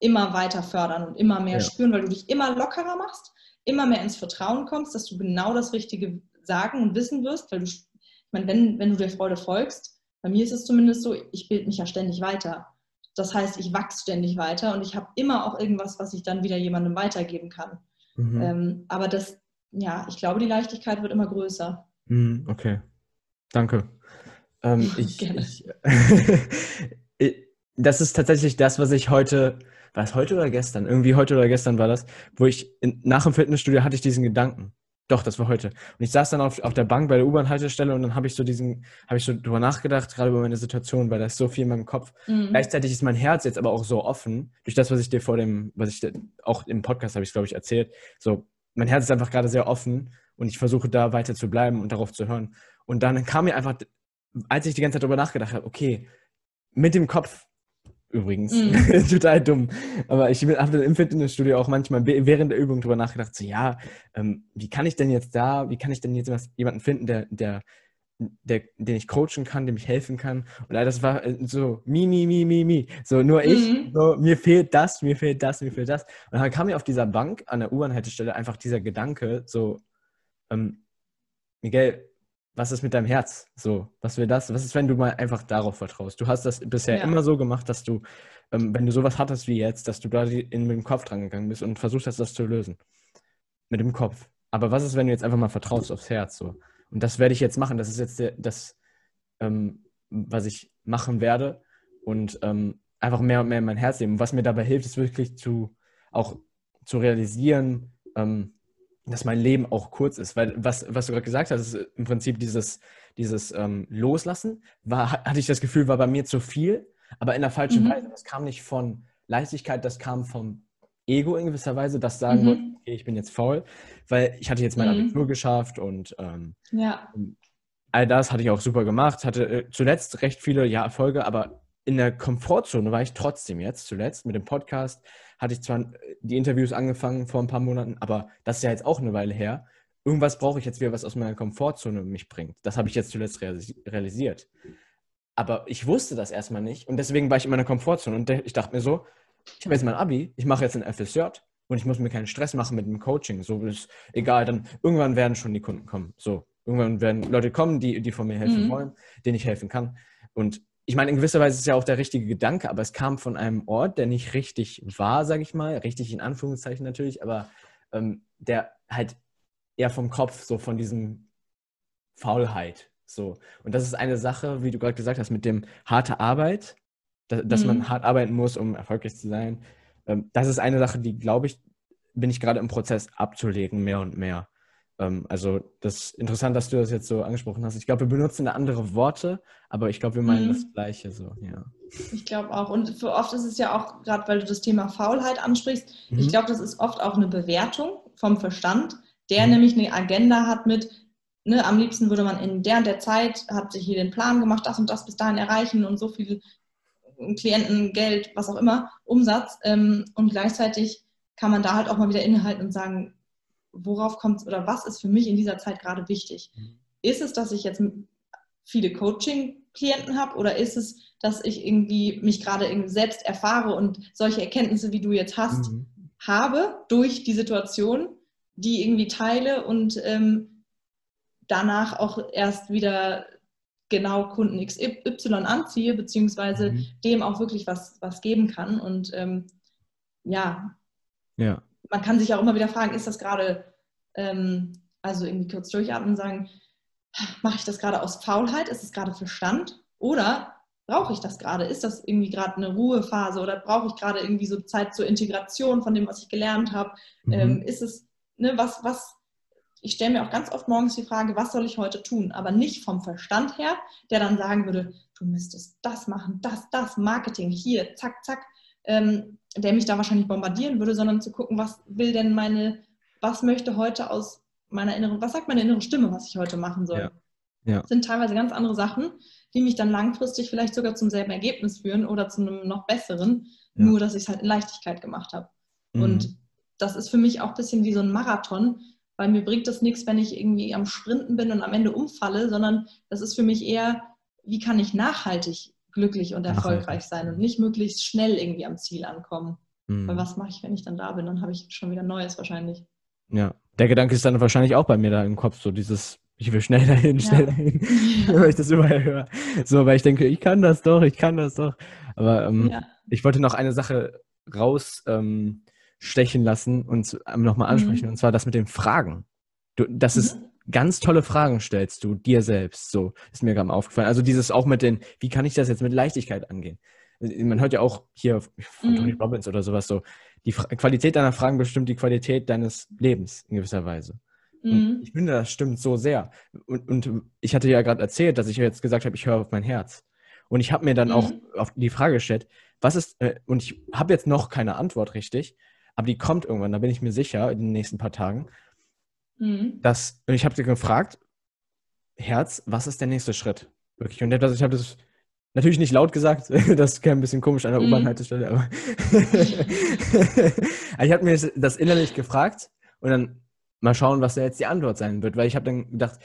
immer weiter fördern und immer mehr ja. spüren, weil du dich immer lockerer machst, immer mehr ins Vertrauen kommst, dass du genau das Richtige sagen und wissen wirst, weil du, ich meine, wenn, wenn du der Freude folgst, bei mir ist es zumindest so, ich bilde mich ja ständig weiter. Das heißt, ich wachse ständig weiter und ich habe immer auch irgendwas, was ich dann wieder jemandem weitergeben kann. Mhm. Ähm, aber das, ja, ich glaube, die Leichtigkeit wird immer größer. Mhm, okay, danke. Ähm, ich, Gerne. Ich, das ist tatsächlich das, was ich heute, war es heute oder gestern? Irgendwie heute oder gestern war das, wo ich in, nach dem Fitnessstudio hatte ich diesen Gedanken. Doch, das war heute. Und ich saß dann auf, auf der Bank bei der U-Bahn-Haltestelle und dann habe ich so diesen, habe ich so drüber nachgedacht, gerade über meine Situation, weil da ist so viel in meinem Kopf. Mhm. Gleichzeitig ist mein Herz jetzt aber auch so offen, durch das, was ich dir vor dem, was ich auch im Podcast habe ich glaube ich erzählt. So, mein Herz ist einfach gerade sehr offen und ich versuche da weiter zu bleiben und darauf zu hören. Und dann kam mir einfach, als ich die ganze Zeit darüber nachgedacht habe, okay, mit dem Kopf übrigens. Mm. Total dumm. Aber ich habe im Fitnessstudio auch manchmal während der Übung darüber nachgedacht, so ja, ähm, wie kann ich denn jetzt da, wie kann ich denn jetzt jemanden finden, der, der, der, den ich coachen kann, dem ich helfen kann. Und das war äh, so mi, mi, mi, mi, mi. So nur ich, mm. so, mir fehlt das, mir fehlt das, mir fehlt das. Und dann kam mir auf dieser Bank an der U-Bahn-Haltestelle einfach dieser Gedanke, so, ähm, Miguel, was ist mit deinem Herz? So, was will das? Was ist, wenn du mal einfach darauf vertraust? Du hast das bisher ja. immer so gemacht, dass du, ähm, wenn du sowas hattest wie jetzt, dass du da in, mit dem Kopf dran gegangen bist und versucht hast, das zu lösen. Mit dem Kopf. aber was ist, wenn du jetzt einfach mal vertraust aufs Herz so? Und das werde ich jetzt machen. Das ist jetzt der, das, ähm, was ich machen werde und ähm, einfach mehr und mehr in mein Herz nehmen. Und was mir dabei hilft, ist wirklich zu auch zu realisieren, ähm, dass mein Leben auch kurz ist. Weil was, was du gerade gesagt hast, ist im Prinzip dieses, dieses ähm, Loslassen, war, hatte ich das Gefühl, war bei mir zu viel, aber in der falschen mhm. Weise. Das kam nicht von Leichtigkeit, das kam vom Ego in gewisser Weise, das sagen mhm. wollte, okay, ich bin jetzt faul, weil ich hatte jetzt mein mhm. Abitur geschafft und ähm, ja. all das hatte ich auch super gemacht, hatte äh, zuletzt recht viele ja, Erfolge, aber in der Komfortzone war ich trotzdem jetzt zuletzt mit dem Podcast. Hatte ich zwar äh, die Interviews angefangen vor ein paar Monaten, aber das ist ja jetzt auch eine Weile her. Irgendwas brauche ich jetzt wieder, was aus meiner Komfortzone mich bringt. Das habe ich jetzt zuletzt realisiert. Aber ich wusste das erstmal nicht und deswegen war ich in meiner Komfortzone und ich dachte mir so, ich habe jetzt mein Abi, ich mache jetzt ein FSJ und ich muss mir keinen Stress machen mit dem Coaching. So ist egal, dann irgendwann werden schon die Kunden kommen. So, irgendwann werden Leute kommen, die, die von mir helfen mhm. wollen, denen ich helfen kann. Und ich meine, in gewisser Weise ist es ja auch der richtige Gedanke, aber es kam von einem Ort, der nicht richtig war, sage ich mal, richtig in Anführungszeichen natürlich, aber ähm, der halt eher vom Kopf, so von diesem Faulheit. So. Und das ist eine Sache, wie du gerade gesagt hast, mit dem harte Arbeit, dass, dass mhm. man hart arbeiten muss, um erfolgreich zu sein. Ähm, das ist eine Sache, die, glaube ich, bin ich gerade im Prozess abzulegen, mehr und mehr. Ähm, also das ist interessant, dass du das jetzt so angesprochen hast. Ich glaube, wir benutzen andere Worte, aber ich glaube, wir meinen mhm. das Gleiche so, ja. Ich glaube auch. Und für oft ist es ja auch, gerade weil du das Thema Faulheit ansprichst, mhm. ich glaube, das ist oft auch eine Bewertung vom Verstand, der mhm. nämlich eine Agenda hat mit, ne, am liebsten würde man in der und der Zeit, hat sich hier den Plan gemacht, das und das bis dahin erreichen und so viel Klienten, Geld, was auch immer, Umsatz. Ähm, und gleichzeitig kann man da halt auch mal wieder innehalten und sagen, worauf kommt es oder was ist für mich in dieser Zeit gerade wichtig? Mhm. Ist es, dass ich jetzt viele Coaching-Klienten habe oder ist es, dass ich irgendwie mich gerade selbst erfahre und solche Erkenntnisse, wie du jetzt hast, mhm. habe durch die Situation, die irgendwie teile und ähm, danach auch erst wieder genau Kunden XY anziehe, beziehungsweise mhm. dem auch wirklich was, was geben kann. Und ähm, ja, ja, man kann sich auch immer wieder fragen, ist das gerade, ähm, also irgendwie kurz durchatmen und sagen, mache ich das gerade aus Faulheit? Ist es gerade Verstand? Oder brauche ich das gerade? Ist das irgendwie gerade eine Ruhephase oder brauche ich gerade irgendwie so Zeit zur Integration von dem, was ich gelernt habe? Mhm. Ähm, ist es, ne, was, was, ich stelle mir auch ganz oft morgens die Frage, was soll ich heute tun? Aber nicht vom Verstand her, der dann sagen würde, du müsstest das machen, das, das, Marketing, hier, zack, zack, ähm, der mich da wahrscheinlich bombardieren würde, sondern zu gucken, was will denn meine, was möchte heute aus meiner inneren, was sagt meine innere Stimme, was ich heute machen soll. Ja. Ja. Das sind teilweise ganz andere Sachen, die mich dann langfristig vielleicht sogar zum selben Ergebnis führen oder zu einem noch besseren, ja. nur dass ich es halt in Leichtigkeit gemacht habe. Mhm. Und das ist für mich auch ein bisschen wie so ein Marathon, weil mir bringt das nichts, wenn ich irgendwie am Sprinten bin und am Ende umfalle, sondern das ist für mich eher, wie kann ich nachhaltig glücklich und erfolgreich sein und nicht möglichst schnell irgendwie am Ziel ankommen. Mhm. Weil was mache ich, wenn ich dann da bin? Dann habe ich schon wieder Neues wahrscheinlich. Ja, der Gedanke ist dann wahrscheinlich auch bei mir da im Kopf, so dieses, ich will schnell dahin, schnell ja. dahin, weil ich das überall höre. So, weil ich denke, ich kann das doch, ich kann das doch. Aber ähm, ja. ich wollte noch eine Sache rausstechen ähm, lassen und ähm, nochmal ansprechen, mhm. und zwar das mit den Fragen. Du, das mhm. ist ganz tolle Fragen stellst du dir selbst. So ist mir gerade aufgefallen. Also dieses auch mit den, wie kann ich das jetzt mit Leichtigkeit angehen? Man hört ja auch hier von mhm. Tony Robbins oder sowas so, die Fra Qualität deiner Fragen bestimmt die Qualität deines Lebens in gewisser Weise. Mhm. ich finde, das stimmt so sehr. Und, und ich hatte ja gerade erzählt, dass ich jetzt gesagt habe, ich höre auf mein Herz. Und ich habe mir dann mhm. auch auf die Frage gestellt, was ist, äh, und ich habe jetzt noch keine Antwort richtig, aber die kommt irgendwann, da bin ich mir sicher, in den nächsten paar Tagen. Mhm. Das, ich habe sie gefragt, Herz, was ist der nächste Schritt? Wirklich. Und ich habe das natürlich nicht laut gesagt, das kam ein bisschen komisch an der mhm. U-Bahn-Haltestelle, aber ich habe mir das innerlich gefragt und dann mal schauen, was da jetzt die Antwort sein wird, weil ich habe dann gedacht,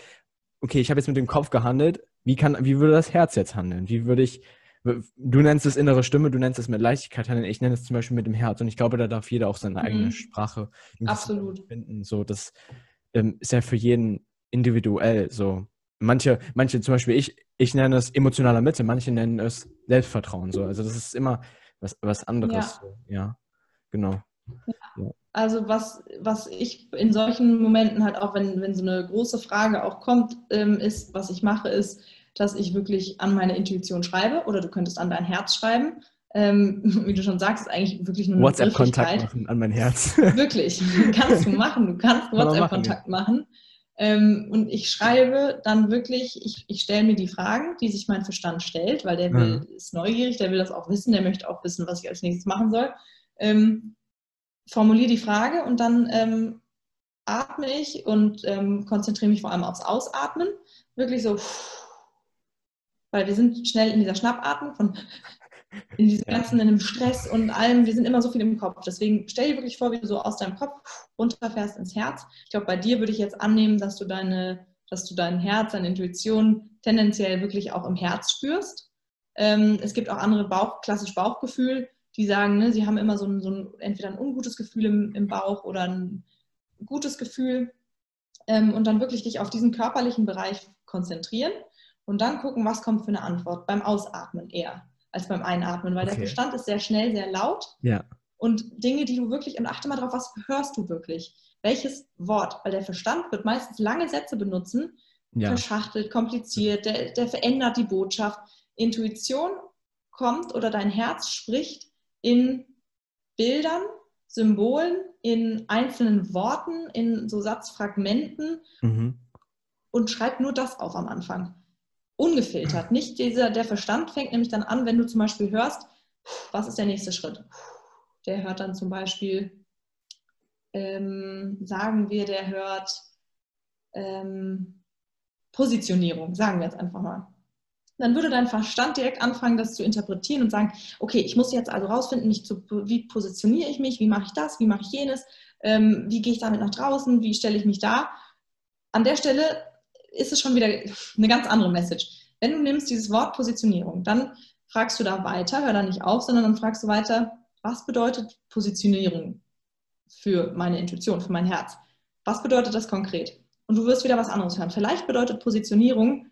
okay, ich habe jetzt mit dem Kopf gehandelt, wie kann, wie würde das Herz jetzt handeln? Wie würde ich, du nennst es innere Stimme, du nennst es mit Leichtigkeit handeln, ich nenne es zum Beispiel mit dem Herz und ich glaube, da darf jeder auch seine eigene mhm. Sprache Absolut. finden, so das ähm, ist ja für jeden individuell so. Manche, manche zum Beispiel, ich, ich nenne es emotionaler Mitte, manche nennen es Selbstvertrauen so. Also das ist immer was, was anderes. Ja, so. ja genau. Ja. Also was, was ich in solchen Momenten halt auch, wenn, wenn so eine große Frage auch kommt, ähm, ist, was ich mache, ist, dass ich wirklich an meine Intuition schreibe oder du könntest an dein Herz schreiben. Ähm, wie du schon sagst, ist eigentlich wirklich nur eine WhatsApp-Kontakt machen an mein Herz. Wirklich, kannst du machen. Du kannst WhatsApp-Kontakt machen. machen. Ähm, und ich schreibe dann wirklich, ich, ich stelle mir die Fragen, die sich mein Verstand stellt, weil der will, mhm. ist neugierig, der will das auch wissen, der möchte auch wissen, was ich als nächstes machen soll. Ähm, formuliere die Frage und dann ähm, atme ich und ähm, konzentriere mich vor allem aufs Ausatmen. Wirklich so, weil wir sind schnell in dieser Schnappatmung von in diesem ganzen, in dem Stress und allem, wir sind immer so viel im Kopf. Deswegen stell dir wirklich vor, wie du so aus deinem Kopf runterfährst ins Herz. Ich glaube, bei dir würde ich jetzt annehmen, dass du deine, dass du dein Herz, deine Intuition tendenziell wirklich auch im Herz spürst. Ähm, es gibt auch andere Bauch, klassisch Bauchgefühl, die sagen, ne, sie haben immer so ein, so ein, entweder ein ungutes Gefühl im, im Bauch oder ein gutes Gefühl. Ähm, und dann wirklich dich auf diesen körperlichen Bereich konzentrieren und dann gucken, was kommt für eine Antwort beim Ausatmen eher als beim Einatmen, weil okay. der Verstand ist sehr schnell, sehr laut. Ja. Und Dinge, die du wirklich, und achte mal drauf, was hörst du wirklich? Welches Wort? Weil der Verstand wird meistens lange Sätze benutzen, ja. verschachtelt, kompliziert, der, der verändert die Botschaft. Intuition kommt oder dein Herz spricht in Bildern, Symbolen, in einzelnen Worten, in so Satzfragmenten mhm. und schreibt nur das auf am Anfang ungefiltert. Nicht dieser, der Verstand fängt nämlich dann an, wenn du zum Beispiel hörst, was ist der nächste Schritt? Der hört dann zum Beispiel, ähm, sagen wir, der hört ähm, Positionierung, sagen wir jetzt einfach mal. Dann würde dein Verstand direkt anfangen, das zu interpretieren und sagen, okay, ich muss jetzt also rausfinden, zu, wie positioniere ich mich, wie mache ich das, wie mache ich jenes, ähm, wie gehe ich damit nach draußen, wie stelle ich mich da. An der Stelle ist es schon wieder eine ganz andere Message. Wenn du nimmst dieses Wort Positionierung, dann fragst du da weiter, hör da nicht auf, sondern dann fragst du weiter, was bedeutet Positionierung für meine Intuition, für mein Herz? Was bedeutet das konkret? Und du wirst wieder was anderes hören. Vielleicht bedeutet Positionierung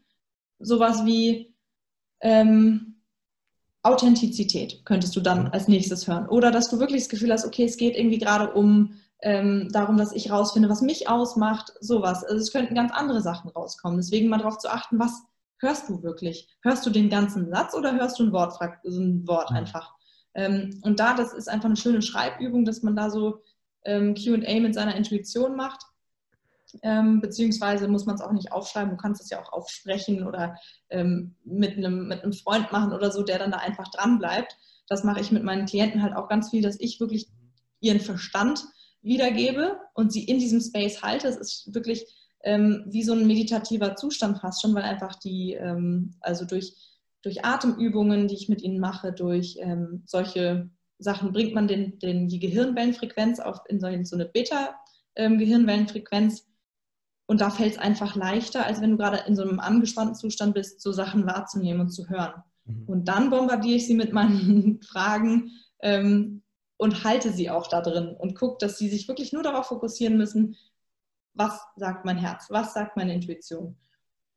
sowas wie ähm, Authentizität, könntest du dann als nächstes hören. Oder dass du wirklich das Gefühl hast, okay, es geht irgendwie gerade um ähm, darum, dass ich rausfinde, was mich ausmacht, sowas. Also es könnten ganz andere Sachen rauskommen. Deswegen mal darauf zu achten, was hörst du wirklich? Hörst du den ganzen Satz oder hörst du ein Wort, so ein Wort einfach? Ähm, und da, das ist einfach eine schöne Schreibübung, dass man da so ähm, QA mit seiner Intuition macht. Ähm, beziehungsweise muss man es auch nicht aufschreiben, du kannst es ja auch aufsprechen oder ähm, mit, einem, mit einem Freund machen oder so, der dann da einfach dran bleibt. Das mache ich mit meinen Klienten halt auch ganz viel, dass ich wirklich ihren Verstand wiedergebe und sie in diesem Space halte. Es ist wirklich ähm, wie so ein meditativer Zustand fast schon, weil einfach die, ähm, also durch, durch Atemübungen, die ich mit ihnen mache, durch ähm, solche Sachen bringt man den, den, die Gehirnwellenfrequenz auf in so, in so eine Beta-Gehirnwellenfrequenz. Und da fällt es einfach leichter, als wenn du gerade in so einem angespannten Zustand bist, so Sachen wahrzunehmen und zu hören. Mhm. Und dann bombardiere ich sie mit meinen Fragen, ähm, und halte sie auch da drin und gucke, dass sie sich wirklich nur darauf fokussieren müssen, was sagt mein Herz, was sagt meine Intuition.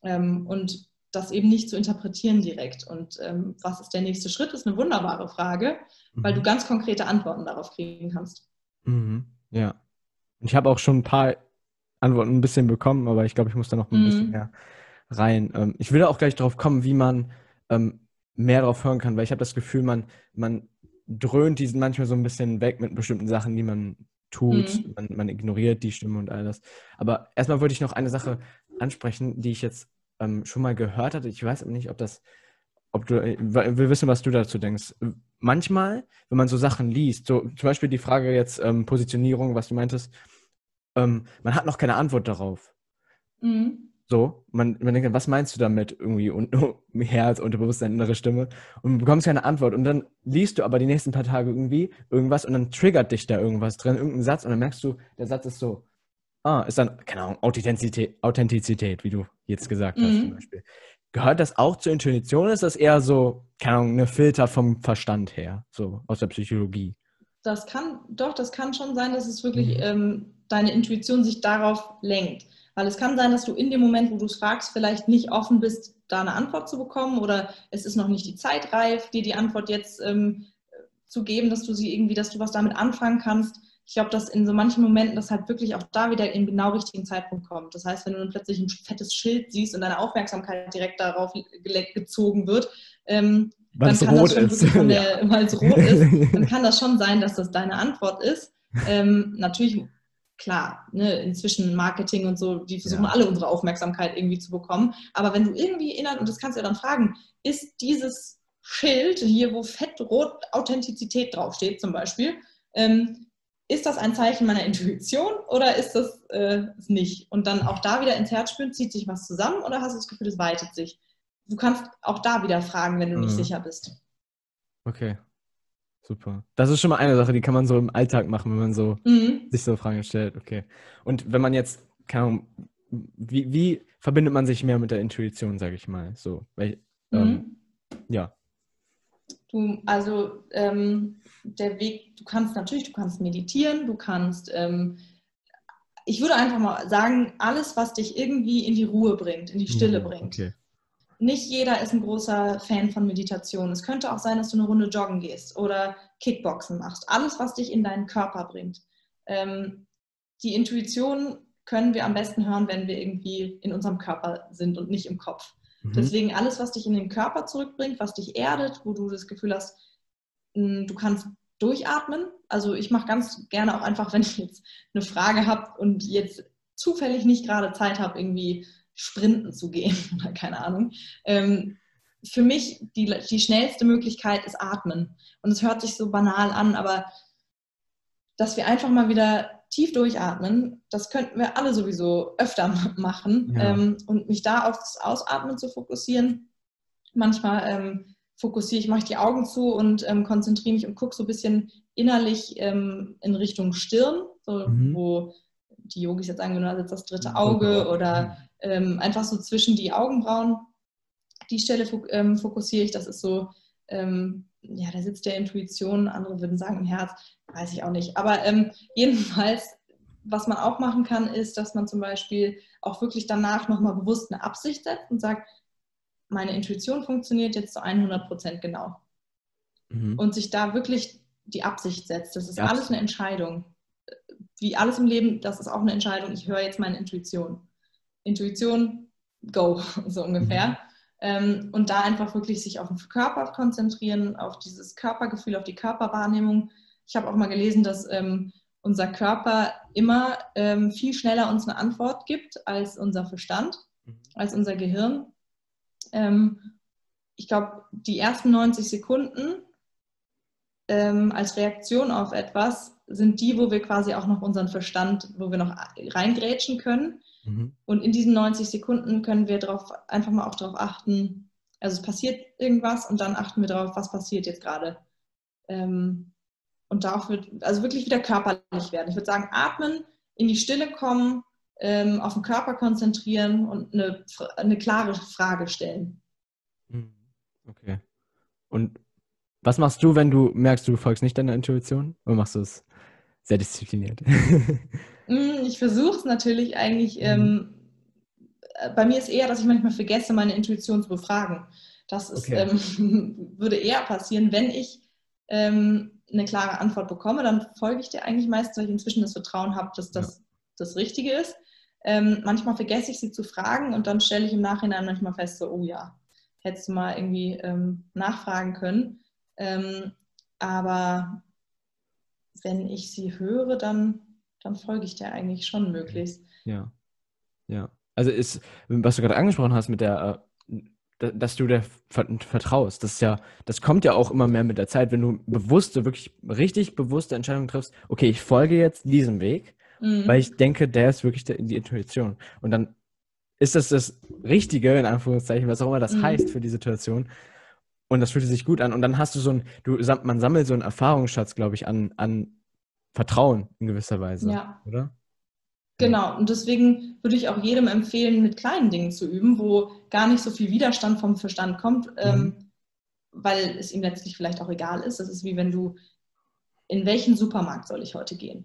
Ähm, und das eben nicht zu interpretieren direkt. Und ähm, was ist der nächste Schritt, ist eine wunderbare Frage, mhm. weil du ganz konkrete Antworten darauf kriegen kannst. Mhm. Ja. Ich habe auch schon ein paar Antworten ein bisschen bekommen, aber ich glaube, ich muss da noch ein mhm. bisschen mehr rein. Ähm, ich will auch gleich darauf kommen, wie man ähm, mehr darauf hören kann, weil ich habe das Gefühl, man, man dröhnt die manchmal so ein bisschen weg mit bestimmten Sachen, die man tut. Mhm. Man, man, ignoriert die Stimme und all das. Aber erstmal wollte ich noch eine Sache ansprechen, die ich jetzt ähm, schon mal gehört hatte. Ich weiß aber nicht, ob das, ob du, äh, wir wissen, was du dazu denkst. Manchmal, wenn man so Sachen liest, so zum Beispiel die Frage jetzt ähm, Positionierung, was du meintest, ähm, man hat noch keine Antwort darauf. Mhm. So, man, man denkt, was meinst du damit irgendwie? Und oh, Herz, Unterbewusstsein, innere Stimme. Und du bekommst keine Antwort. Und dann liest du aber die nächsten paar Tage irgendwie irgendwas und dann triggert dich da irgendwas drin, irgendein Satz. Und dann merkst du, der Satz ist so, ah, ist dann, keine Ahnung, Authentizität, Authentizität wie du jetzt gesagt hast mhm. zum Beispiel. Gehört das auch zur Intuition? Ist das eher so, keine Ahnung, eine Filter vom Verstand her, so aus der Psychologie? Das kann, doch, das kann schon sein, dass es wirklich mhm. ähm, deine Intuition sich darauf lenkt. Weil es kann sein, dass du in dem Moment, wo du es fragst, vielleicht nicht offen bist, da eine Antwort zu bekommen oder es ist noch nicht die Zeit reif, dir die Antwort jetzt ähm, zu geben, dass du sie irgendwie, dass du was damit anfangen kannst. ich glaube, dass in so manchen Momenten das halt wirklich auch da wieder im genau richtigen Zeitpunkt kommt. Das heißt, wenn du dann plötzlich ein fettes Schild siehst und deine Aufmerksamkeit direkt darauf gezogen wird, ähm, dann kann das schon ist. wirklich der, weil es rot ist, dann kann das schon sein, dass das deine Antwort ist. Ähm, natürlich, klar, ne, inzwischen Marketing und so, die versuchen ja. alle unsere Aufmerksamkeit irgendwie zu bekommen. Aber wenn du irgendwie erinnert, und das kannst du ja dann fragen, ist dieses Schild hier, wo fett rot Authentizität draufsteht zum Beispiel, ähm, ist das ein Zeichen meiner Intuition oder ist das äh, nicht? Und dann auch da wieder ins Herz spüren, zieht sich was zusammen oder hast du das Gefühl, es weitet sich? Du kannst auch da wieder fragen, wenn du mhm. nicht sicher bist. Okay, super. Das ist schon mal eine Sache, die kann man so im Alltag machen, wenn man so mhm. sich so Fragen stellt. Okay. Und wenn man jetzt, keine Ahnung, wie, wie verbindet man sich mehr mit der Intuition, sage ich mal? So, weil, ähm, mhm. ja. Du, also ähm, der Weg, du kannst natürlich, du kannst meditieren, du kannst, ähm, ich würde einfach mal sagen, alles, was dich irgendwie in die Ruhe bringt, in die Stille mhm, bringt. Okay. Nicht jeder ist ein großer Fan von Meditation. Es könnte auch sein, dass du eine Runde joggen gehst oder Kickboxen machst. Alles, was dich in deinen Körper bringt. Ähm, die Intuition können wir am besten hören, wenn wir irgendwie in unserem Körper sind und nicht im Kopf. Mhm. Deswegen alles, was dich in den Körper zurückbringt, was dich erdet, wo du das Gefühl hast, hm, du kannst durchatmen. Also ich mache ganz gerne auch einfach, wenn ich jetzt eine Frage habe und jetzt zufällig nicht gerade Zeit habe, irgendwie sprinten zu gehen oder keine Ahnung. Ähm, für mich die, die schnellste Möglichkeit ist atmen. Und es hört sich so banal an, aber dass wir einfach mal wieder tief durchatmen, das könnten wir alle sowieso öfter machen. Ja. Ähm, und mich da auf das Ausatmen zu fokussieren. Manchmal ähm, fokussiere ich, mache ich die Augen zu und ähm, konzentriere mich und gucke so ein bisschen innerlich ähm, in Richtung Stirn, so, mhm. wo die Yogis jetzt sagen, da sitzt das dritte Auge oder ähm, einfach so zwischen die Augenbrauen. Die Stelle ähm, fokussiere ich, das ist so, ähm, ja, da sitzt der Intuition, andere würden sagen im Herz, weiß ich auch nicht. Aber ähm, jedenfalls, was man auch machen kann, ist, dass man zum Beispiel auch wirklich danach nochmal bewusst eine Absicht setzt und sagt, meine Intuition funktioniert jetzt zu 100 Prozent genau. Mhm. Und sich da wirklich die Absicht setzt. Das ist ja. alles eine Entscheidung. Wie alles im Leben, das ist auch eine Entscheidung. Ich höre jetzt meine Intuition. Intuition, go, so ungefähr. Mhm. Ähm, und da einfach wirklich sich auf den Körper konzentrieren, auf dieses Körpergefühl, auf die Körperwahrnehmung. Ich habe auch mal gelesen, dass ähm, unser Körper immer ähm, viel schneller uns eine Antwort gibt als unser Verstand, mhm. als unser Gehirn. Ich glaube, die ersten 90 Sekunden als Reaktion auf etwas sind die, wo wir quasi auch noch unseren Verstand, wo wir noch reingrätschen können. Mhm. Und in diesen 90 Sekunden können wir darauf einfach mal auch darauf achten, also es passiert irgendwas und dann achten wir darauf, was passiert jetzt gerade. Ähm, und darauf wird, also wirklich wieder körperlich werden. Ich würde sagen, atmen, in die Stille kommen, ähm, auf den Körper konzentrieren und eine, eine klare Frage stellen. Mhm. Okay. Und was machst du, wenn du merkst, du folgst nicht deiner Intuition? Oder machst du es sehr diszipliniert? Mm, ich versuche es natürlich eigentlich. Mhm. Ähm, bei mir ist eher, dass ich manchmal vergesse, meine Intuition zu befragen. Das ist, okay. ähm, würde eher passieren, wenn ich ähm, eine klare Antwort bekomme, dann folge ich dir eigentlich meistens, weil ich inzwischen das Vertrauen habe, dass das ja. das Richtige ist. Ähm, manchmal vergesse ich sie zu fragen und dann stelle ich im Nachhinein manchmal fest, so, oh ja, hättest du mal irgendwie ähm, nachfragen können. Ähm, aber wenn ich sie höre, dann, dann folge ich dir eigentlich schon möglichst. Ja, ja. Also ist, was du gerade angesprochen hast mit der, äh, dass du der vertraust, das ist ja, das kommt ja auch immer mehr mit der Zeit, wenn du bewusste, wirklich richtig bewusste Entscheidungen triffst, okay, ich folge jetzt diesem Weg, mhm. weil ich denke, der ist wirklich die Intuition. Und dann ist das das Richtige, in Anführungszeichen, was auch immer das mhm. heißt für die Situation. Und das fühlt sich gut an. Und dann hast du so ein, du, man sammelt so einen Erfahrungsschatz, glaube ich, an, an Vertrauen in gewisser Weise. Ja. Oder? Genau, und deswegen würde ich auch jedem empfehlen, mit kleinen Dingen zu üben, wo gar nicht so viel Widerstand vom Verstand kommt, mhm. ähm, weil es ihm letztlich vielleicht auch egal ist. Das ist wie wenn du, in welchen Supermarkt soll ich heute gehen?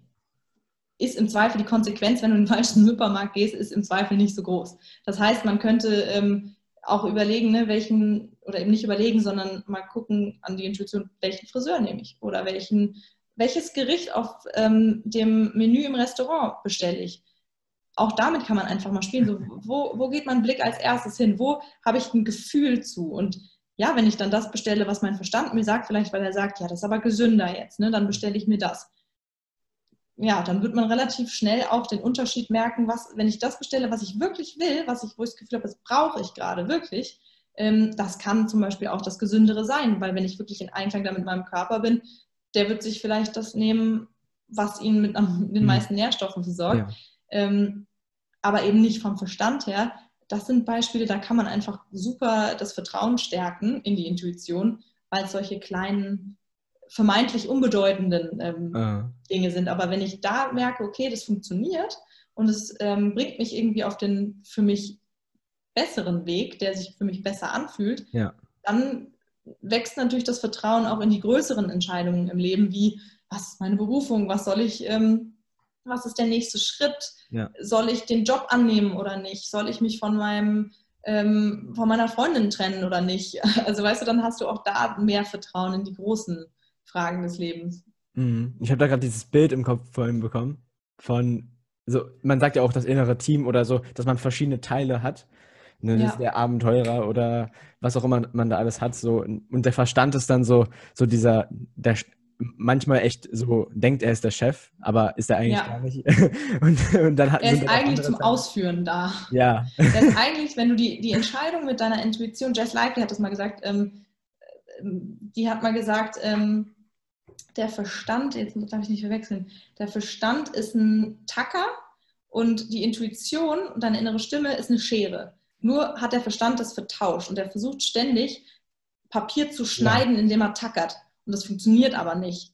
Ist im Zweifel die Konsequenz, wenn du in den falschen Supermarkt gehst, ist im Zweifel nicht so groß. Das heißt, man könnte ähm, auch überlegen, ne, welchen, oder eben nicht überlegen, sondern mal gucken an die Intuition, welchen Friseur nehme ich oder welchen welches Gericht auf ähm, dem Menü im Restaurant bestelle ich? Auch damit kann man einfach mal spielen. So, wo, wo geht mein Blick als erstes hin? Wo habe ich ein Gefühl zu? Und ja, wenn ich dann das bestelle, was mein Verstand mir sagt, vielleicht weil er sagt, ja, das ist aber gesünder jetzt, ne, dann bestelle ich mir das. Ja, dann wird man relativ schnell auch den Unterschied merken, was, wenn ich das bestelle, was ich wirklich will, was ich, wo ich das Gefühl habe, das brauche ich gerade wirklich, das kann zum Beispiel auch das Gesündere sein, weil wenn ich wirklich in Einklang da mit meinem Körper bin, der wird sich vielleicht das nehmen, was ihn mit den mhm. meisten Nährstoffen versorgt. Ja. Ähm, aber eben nicht vom Verstand her, das sind Beispiele, da kann man einfach super das Vertrauen stärken in die Intuition, weil es solche kleinen, vermeintlich unbedeutenden ähm, ah. Dinge sind. Aber wenn ich da merke, okay, das funktioniert und es ähm, bringt mich irgendwie auf den für mich besseren Weg, der sich für mich besser anfühlt, ja. dann wächst natürlich das Vertrauen auch in die größeren Entscheidungen im Leben, wie was ist meine Berufung, was soll ich ähm, was ist der nächste Schritt? Ja. Soll ich den Job annehmen oder nicht? Soll ich mich von meinem ähm, von meiner Freundin trennen oder nicht? Also weißt du, dann hast du auch da mehr Vertrauen in die großen Fragen des Lebens. Mhm. Ich habe da gerade dieses Bild im Kopf vorhin bekommen von so, man sagt ja auch das innere Team oder so, dass man verschiedene Teile hat. Ne, ja. der Abenteurer oder was auch immer man da alles hat. So, und der Verstand ist dann so, so dieser, der, manchmal echt so denkt, er ist der Chef, aber ist er eigentlich ja. gar nicht. und, und dann hat, er ist eigentlich zum Sachen. Ausführen da. Ja. Er ist eigentlich, wenn du die, die Entscheidung mit deiner Intuition, Jess Lively hat das mal gesagt, ähm, ähm, die hat mal gesagt, ähm, der Verstand, jetzt darf ich nicht verwechseln, der Verstand ist ein Tacker und die Intuition und deine innere Stimme ist eine Schere. Nur hat der Verstand das vertauscht und er versucht ständig Papier zu schneiden, ja. indem er tackert. Und das funktioniert aber nicht.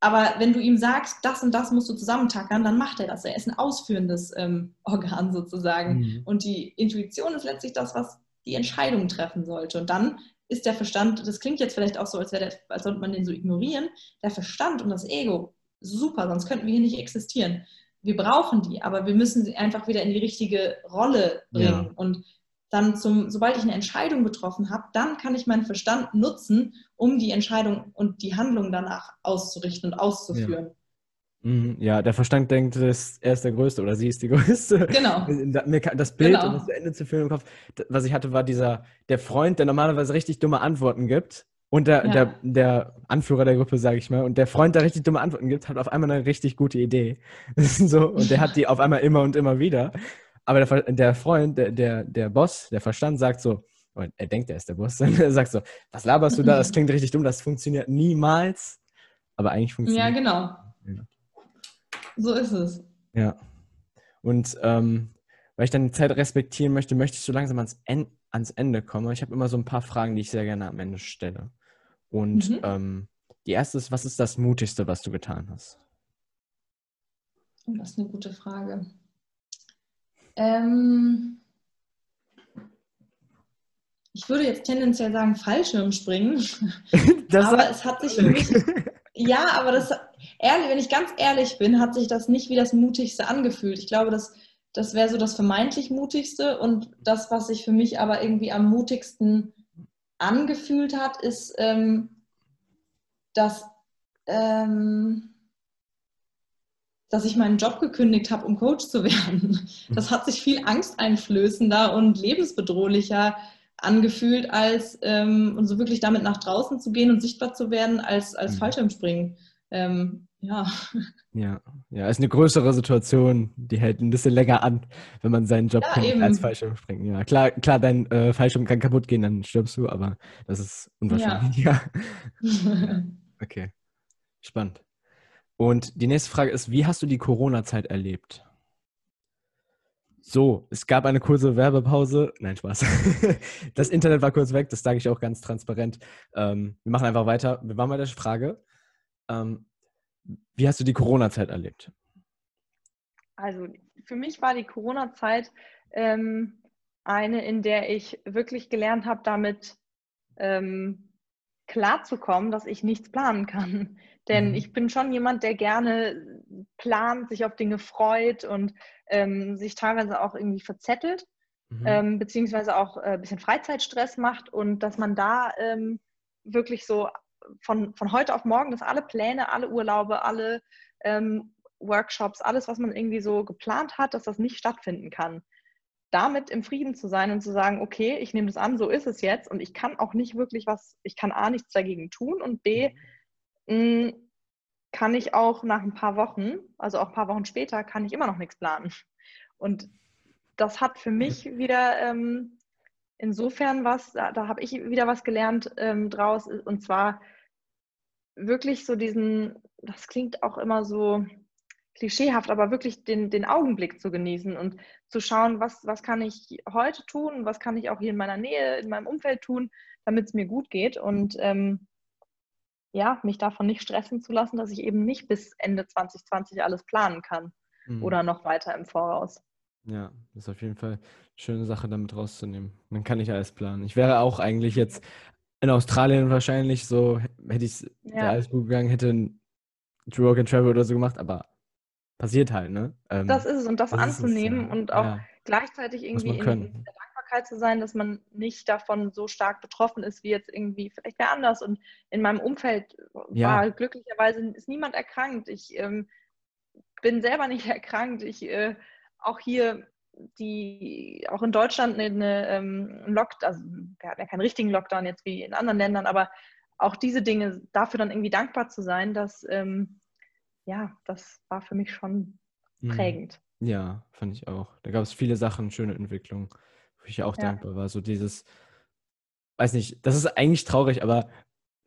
Aber wenn du ihm sagst, das und das musst du zusammentackern, dann macht er das. Er ist ein ausführendes ähm, Organ sozusagen. Mhm. Und die Intuition ist letztlich das, was die Entscheidung treffen sollte. Und dann ist der Verstand, das klingt jetzt vielleicht auch so, als, der, als sollte man den so ignorieren, der Verstand und das Ego, super, sonst könnten wir hier nicht existieren. Wir brauchen die, aber wir müssen sie einfach wieder in die richtige Rolle bringen. Ja. Und dann zum, sobald ich eine Entscheidung getroffen habe, dann kann ich meinen Verstand nutzen, um die Entscheidung und die Handlung danach auszurichten und auszuführen. Ja. Mhm, ja, der Verstand denkt, er ist der Größte oder sie ist die Größte. Genau. Das Bild, genau. um das zu Ende zu führen im Kopf, was ich hatte, war dieser, der Freund, der normalerweise richtig dumme Antworten gibt. Und der, ja. der, der Anführer der Gruppe, sage ich mal, und der Freund, der richtig dumme Antworten gibt, hat auf einmal eine richtig gute Idee. so, und der hat die auf einmal immer und immer wieder. Aber der, der Freund, der, der, der Boss, der Verstand sagt so, er denkt, er ist der Boss, er sagt so, was laberst du da, das klingt richtig dumm, das funktioniert niemals. Aber eigentlich funktioniert Ja, genau. Ja. So ist es. Ja. Und ähm, weil ich dann die Zeit respektieren möchte, möchte ich so langsam ans, en ans Ende kommen. Ich habe immer so ein paar Fragen, die ich sehr gerne am Ende stelle. Und mhm. ähm, die erste ist, was ist das Mutigste, was du getan hast? Das ist eine gute Frage. Ähm, ich würde jetzt tendenziell sagen Fallschirmspringen. Das aber es hat sich für mich. Ja, aber das, ehrlich, wenn ich ganz ehrlich bin, hat sich das nicht wie das Mutigste angefühlt. Ich glaube, das, das wäre so das vermeintlich Mutigste und das, was sich für mich aber irgendwie am mutigsten angefühlt hat, ist, ähm, dass ähm, dass ich meinen Job gekündigt habe, um Coach zu werden. Das hat sich viel angsteinflößender und lebensbedrohlicher angefühlt, als ähm, und so wirklich damit nach draußen zu gehen und sichtbar zu werden, als, als mhm. Fallschirmspringen. Ähm, ja. Ja, ja, ist eine größere Situation, die hält ein bisschen länger an, wenn man seinen Job ja, kündigt als Fallschirmspringen. Ja, klar, klar, dein äh, Fallschirm kann kaputt gehen, dann stirbst du, aber das ist unwahrscheinlich. Ja. ja. okay, spannend. Und die nächste Frage ist, wie hast du die Corona-Zeit erlebt? So, es gab eine kurze Werbepause. Nein, Spaß. Das Internet war kurz weg, das sage ich auch ganz transparent. Ähm, wir machen einfach weiter. Wir waren bei der Frage, ähm, wie hast du die Corona-Zeit erlebt? Also für mich war die Corona-Zeit ähm, eine, in der ich wirklich gelernt habe, damit ähm, klarzukommen, dass ich nichts planen kann. Denn mhm. ich bin schon jemand, der gerne plant, sich auf Dinge freut und ähm, sich teilweise auch irgendwie verzettelt, mhm. ähm, beziehungsweise auch äh, ein bisschen Freizeitstress macht und dass man da ähm, wirklich so von, von heute auf morgen, dass alle Pläne, alle Urlaube, alle ähm, Workshops, alles, was man irgendwie so geplant hat, dass das nicht stattfinden kann. Damit im Frieden zu sein und zu sagen, okay, ich nehme das an, so ist es jetzt und ich kann auch nicht wirklich was, ich kann A, nichts dagegen tun und B, mh, mhm. mm, kann ich auch nach ein paar Wochen, also auch ein paar Wochen später, kann ich immer noch nichts planen. Und das hat für mich wieder ähm, insofern was, da, da habe ich wieder was gelernt ähm, draus, und zwar wirklich so diesen, das klingt auch immer so klischeehaft, aber wirklich den, den Augenblick zu genießen und zu schauen, was, was kann ich heute tun, was kann ich auch hier in meiner Nähe, in meinem Umfeld tun, damit es mir gut geht und ähm, ja, mich davon nicht stressen zu lassen, dass ich eben nicht bis Ende 2020 alles planen kann mhm. oder noch weiter im Voraus. Ja, das ist auf jeden Fall eine schöne Sache, damit rauszunehmen. Man kann nicht alles planen. Ich wäre auch eigentlich jetzt in Australien wahrscheinlich so, hätte ich ja. alles gut gegangen, hätte ein Work and Travel oder so gemacht, aber passiert halt, ne? Ähm, das ist es und das, das anzunehmen es, ja. und auch ja. gleichzeitig irgendwie in, in, der Dankbarkeit zu sein, dass man nicht davon so stark betroffen ist, wie jetzt irgendwie vielleicht wer anders. Und in meinem Umfeld ja. war glücklicherweise ist niemand erkrankt. Ich ähm, bin selber nicht erkrankt. Ich äh, auch hier die auch in Deutschland eine, eine ähm, Lockdown, also wir hatten ja keinen richtigen Lockdown jetzt wie in anderen Ländern, aber auch diese Dinge, dafür dann irgendwie dankbar zu sein, dass ähm, ja, das war für mich schon mhm. prägend. Ja, fand ich auch. Da gab es viele Sachen, schöne Entwicklungen, wo ich auch ja. dankbar war. So dieses, weiß nicht, das ist eigentlich traurig, aber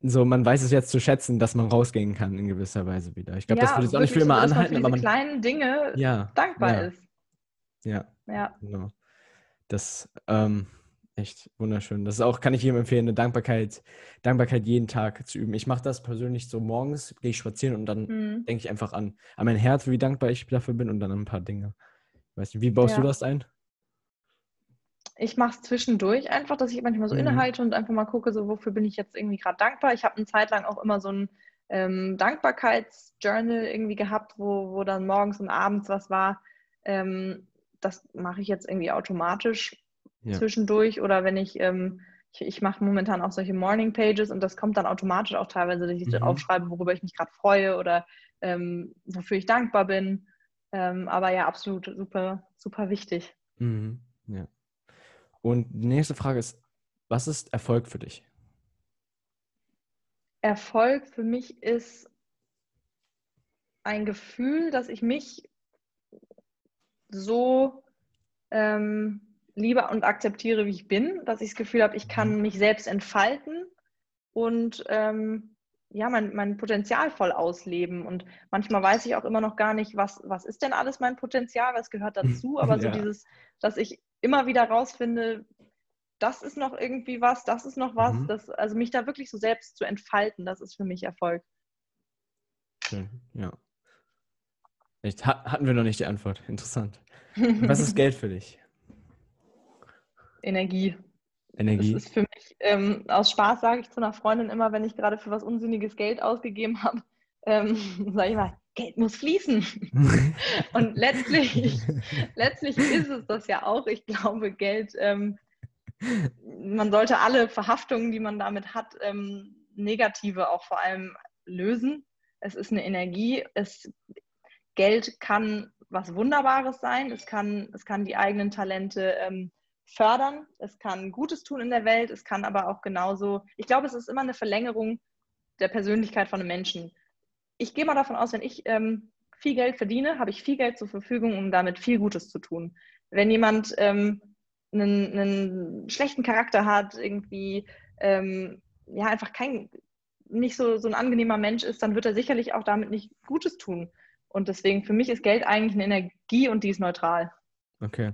so, man weiß es jetzt zu schätzen, dass man rausgehen kann in gewisser Weise wieder. Ich glaube, ja, das würde jetzt auch nicht für immer anhalten, aber man kleinen Dinge ja, dankbar ist. Ja. Ja. Genau. Das, ähm, Echt wunderschön. Das ist auch, kann ich jedem empfehlen, eine Dankbarkeit, Dankbarkeit jeden Tag zu üben. Ich mache das persönlich so morgens, gehe ich spazieren und dann mhm. denke ich einfach an, an mein Herz, wie dankbar ich dafür bin und dann an ein paar Dinge. Weißt du, wie baust ja. du das ein? Ich mache es zwischendurch einfach, dass ich manchmal so mhm. innehalte und einfach mal gucke, so wofür bin ich jetzt irgendwie gerade dankbar. Ich habe eine Zeit lang auch immer so ein ähm, Dankbarkeitsjournal irgendwie gehabt, wo, wo dann morgens und abends was war. Ähm, das mache ich jetzt irgendwie automatisch ja. zwischendurch oder wenn ich, ähm, ich, ich mache momentan auch solche Morning Pages und das kommt dann automatisch auch teilweise, dass ich mhm. aufschreibe, worüber ich mich gerade freue oder ähm, wofür ich dankbar bin. Ähm, aber ja, absolut super, super wichtig. Mhm. Ja. Und die nächste Frage ist, was ist Erfolg für dich? Erfolg für mich ist ein Gefühl, dass ich mich so ähm, liebe und akzeptiere, wie ich bin, dass ich das Gefühl habe, ich kann mhm. mich selbst entfalten und ähm, ja, mein, mein Potenzial voll ausleben. Und manchmal weiß ich auch immer noch gar nicht, was, was ist denn alles mein Potenzial, was gehört dazu. Aber so dieses, dass ich immer wieder rausfinde, das ist noch irgendwie was, das ist noch was. Mhm. Das, also mich da wirklich so selbst zu entfalten, das ist für mich Erfolg. Schön, ja. Echt, hatten wir noch nicht die Antwort. Interessant. Was ist Geld für dich? Energie. Energie. Das ist für mich, ähm, aus Spaß sage ich zu einer Freundin immer, wenn ich gerade für was unsinniges Geld ausgegeben habe, ähm, sage ich mal, Geld muss fließen. Und letztlich, letztlich ist es das ja auch. Ich glaube, Geld, ähm, man sollte alle Verhaftungen, die man damit hat, ähm, negative auch vor allem lösen. Es ist eine Energie. Es, Geld kann was Wunderbares sein. Es kann, es kann die eigenen Talente ähm, fördern, es kann Gutes tun in der Welt, es kann aber auch genauso, ich glaube, es ist immer eine Verlängerung der Persönlichkeit von einem Menschen. Ich gehe mal davon aus, wenn ich ähm, viel Geld verdiene, habe ich viel Geld zur Verfügung, um damit viel Gutes zu tun. Wenn jemand ähm, einen, einen, schlechten Charakter hat, irgendwie ähm, ja einfach kein nicht so, so ein angenehmer Mensch ist, dann wird er sicherlich auch damit nicht Gutes tun. Und deswegen, für mich ist Geld eigentlich eine Energie und die ist neutral. Okay,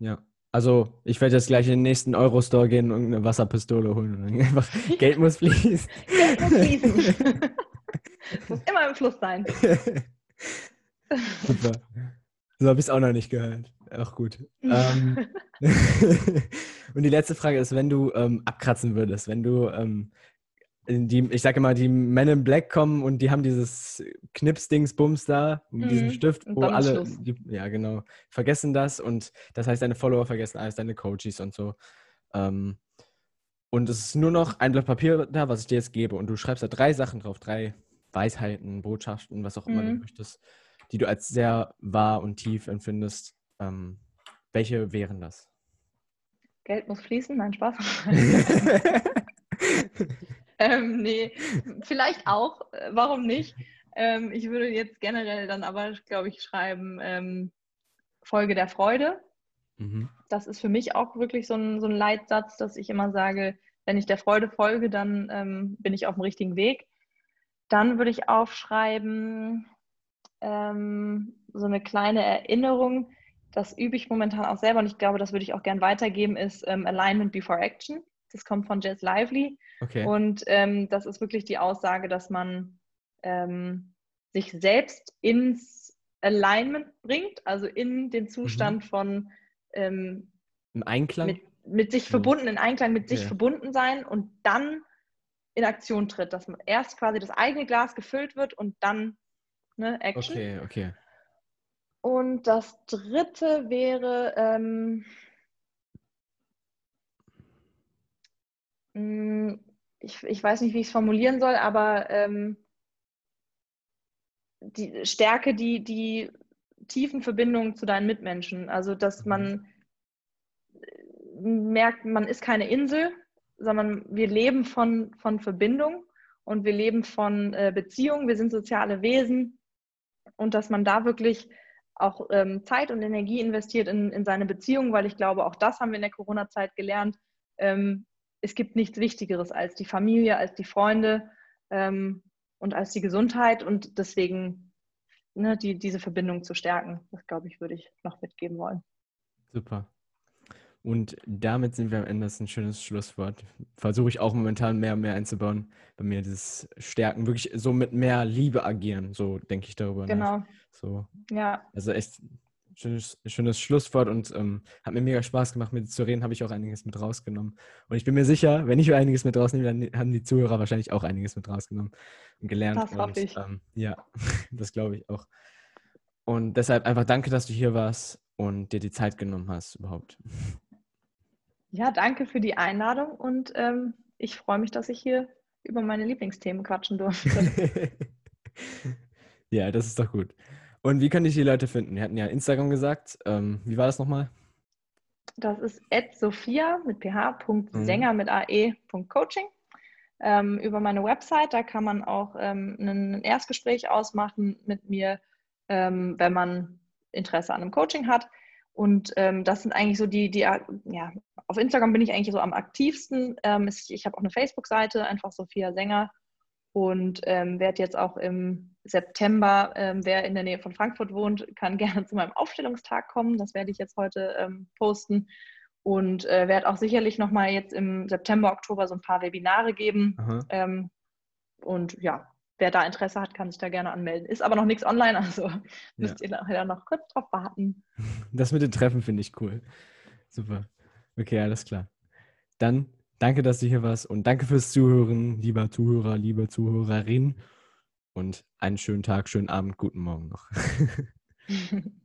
ja. Also, ich werde jetzt gleich in den nächsten Eurostore gehen und eine Wasserpistole holen. Einfach, Geld muss fließen. Geld muss fließen. muss immer im Fluss sein. Super. So habe ich es auch noch nicht gehört. Auch gut. ähm, und die letzte Frage ist, wenn du ähm, abkratzen würdest, wenn du ähm, die, ich sage immer, die Men in Black kommen und die haben dieses Knips-Dings-Bums da, mhm. diesen Stift, wo alle, die, ja genau, vergessen das und das heißt, deine Follower vergessen alles, deine Coaches und so. Ähm, Und es ist nur noch ein Blatt Papier da, was ich dir jetzt gebe. Und du schreibst da drei Sachen drauf, drei Weisheiten, Botschaften, was auch immer du Mhm. möchtest, die du als sehr wahr und tief empfindest. Ähm, welche wären das? Geld muss fließen, nein, Spaß. ähm, nee, vielleicht auch, äh, warum nicht? Ähm, ich würde jetzt generell dann aber, glaube ich, schreiben, ähm, Folge der Freude. mhm. Das ist für mich auch wirklich so ein, so ein Leitsatz, dass ich immer sage, wenn ich der Freude folge, dann ähm, bin ich auf dem richtigen Weg. Dann würde ich aufschreiben, ähm, so eine kleine Erinnerung, das übe ich momentan auch selber und ich glaube, das würde ich auch gern weitergeben, ist ähm, Alignment Before Action. Das kommt von Jess Lively. Okay. Und ähm, das ist wirklich die Aussage, dass man ähm, sich selbst ins Alignment bringt, also in den Zustand von ähm, Im Einklang? mit, mit sich Mhm. verbunden, in Einklang mit sich Ja. verbunden sein und dann in Aktion tritt, dass man erst quasi das eigene Glas gefüllt wird und dann ne, Action. okay, okay. Und das dritte wäre, ähm, ich, ich weiß nicht, wie ich es formulieren soll, aber ähm, die Stärke, die, die tiefen Verbindungen zu deinen Mitmenschen. Also, dass Mhm. man äh, merkt, man ist keine Insel, sondern wir leben von, von Verbindung und wir leben von äh, Beziehung, wir sind soziale Wesen und dass man da wirklich auch ähm, Zeit und Energie investiert in, in seine Beziehung, weil ich glaube, auch das haben wir in der Corona-Zeit gelernt. Ähm, es gibt nichts Wichtigeres als die Familie, als die Freunde ähm, und als die Gesundheit und deswegen ne, die, diese Verbindung zu stärken, das glaube ich, würde ich noch mitgeben wollen. Super. Und damit sind wir am Ende. Das ist ein schönes Schlusswort. Versuche ich auch momentan mehr und mehr einzubauen. Bei mir dieses Stärken, wirklich so mit mehr Liebe agieren. So denke ich darüber nach. Genau, So, ja, also echt schönes, schönes Schlusswort und ähm, hat mir mega Spaß gemacht, mit dir zu reden. Habe ich auch einiges mit rausgenommen. Und ich bin mir sicher, wenn ich einiges mit rausnehme, dann haben die Zuhörer wahrscheinlich auch einiges mit rausgenommen und gelernt. Das hoffe und, ich. Ähm, ja, das glaube ich auch. Und deshalb einfach danke, dass du hier warst und dir die Zeit genommen hast überhaupt. ja, danke für die Einladung und ähm, ich freue mich, dass ich hier über meine Lieblingsthemen quatschen durfte. ja, das ist doch gut. Und wie können dich die Leute finden? Wir hatten ja Instagram gesagt. Ähm, wie war das nochmal? Das ist sophia mit ph.sänger mit ae.coaching. Ähm, über meine Website, da kann man auch ähm, ein Erstgespräch ausmachen mit mir, ähm, wenn man Interesse an einem Coaching hat. Und ähm, das sind eigentlich so die, die, ja, auf Instagram bin ich eigentlich so am aktivsten. Ähm, ich ich habe auch eine Facebook-Seite, einfach Sophia Sänger. Und ähm, werde jetzt auch im September, ähm, wer in der Nähe von Frankfurt wohnt, kann gerne zu meinem Aufstellungstag kommen. Das werde ich jetzt heute ähm, posten. Und äh, werde auch sicherlich nochmal jetzt im September, Oktober so ein paar Webinare geben. Ähm, und ja, wer da Interesse hat, kann sich da gerne anmelden. Ist aber noch nichts online, also müsst ihr leider noch kurz drauf warten. Das mit den Treffen finde ich cool. Super. Okay, alles klar. Dann danke, dass du hier warst und danke fürs Zuhören, lieber Zuhörer, liebe Zuhörerin. Und einen schönen Tag, schönen Abend, guten Morgen noch.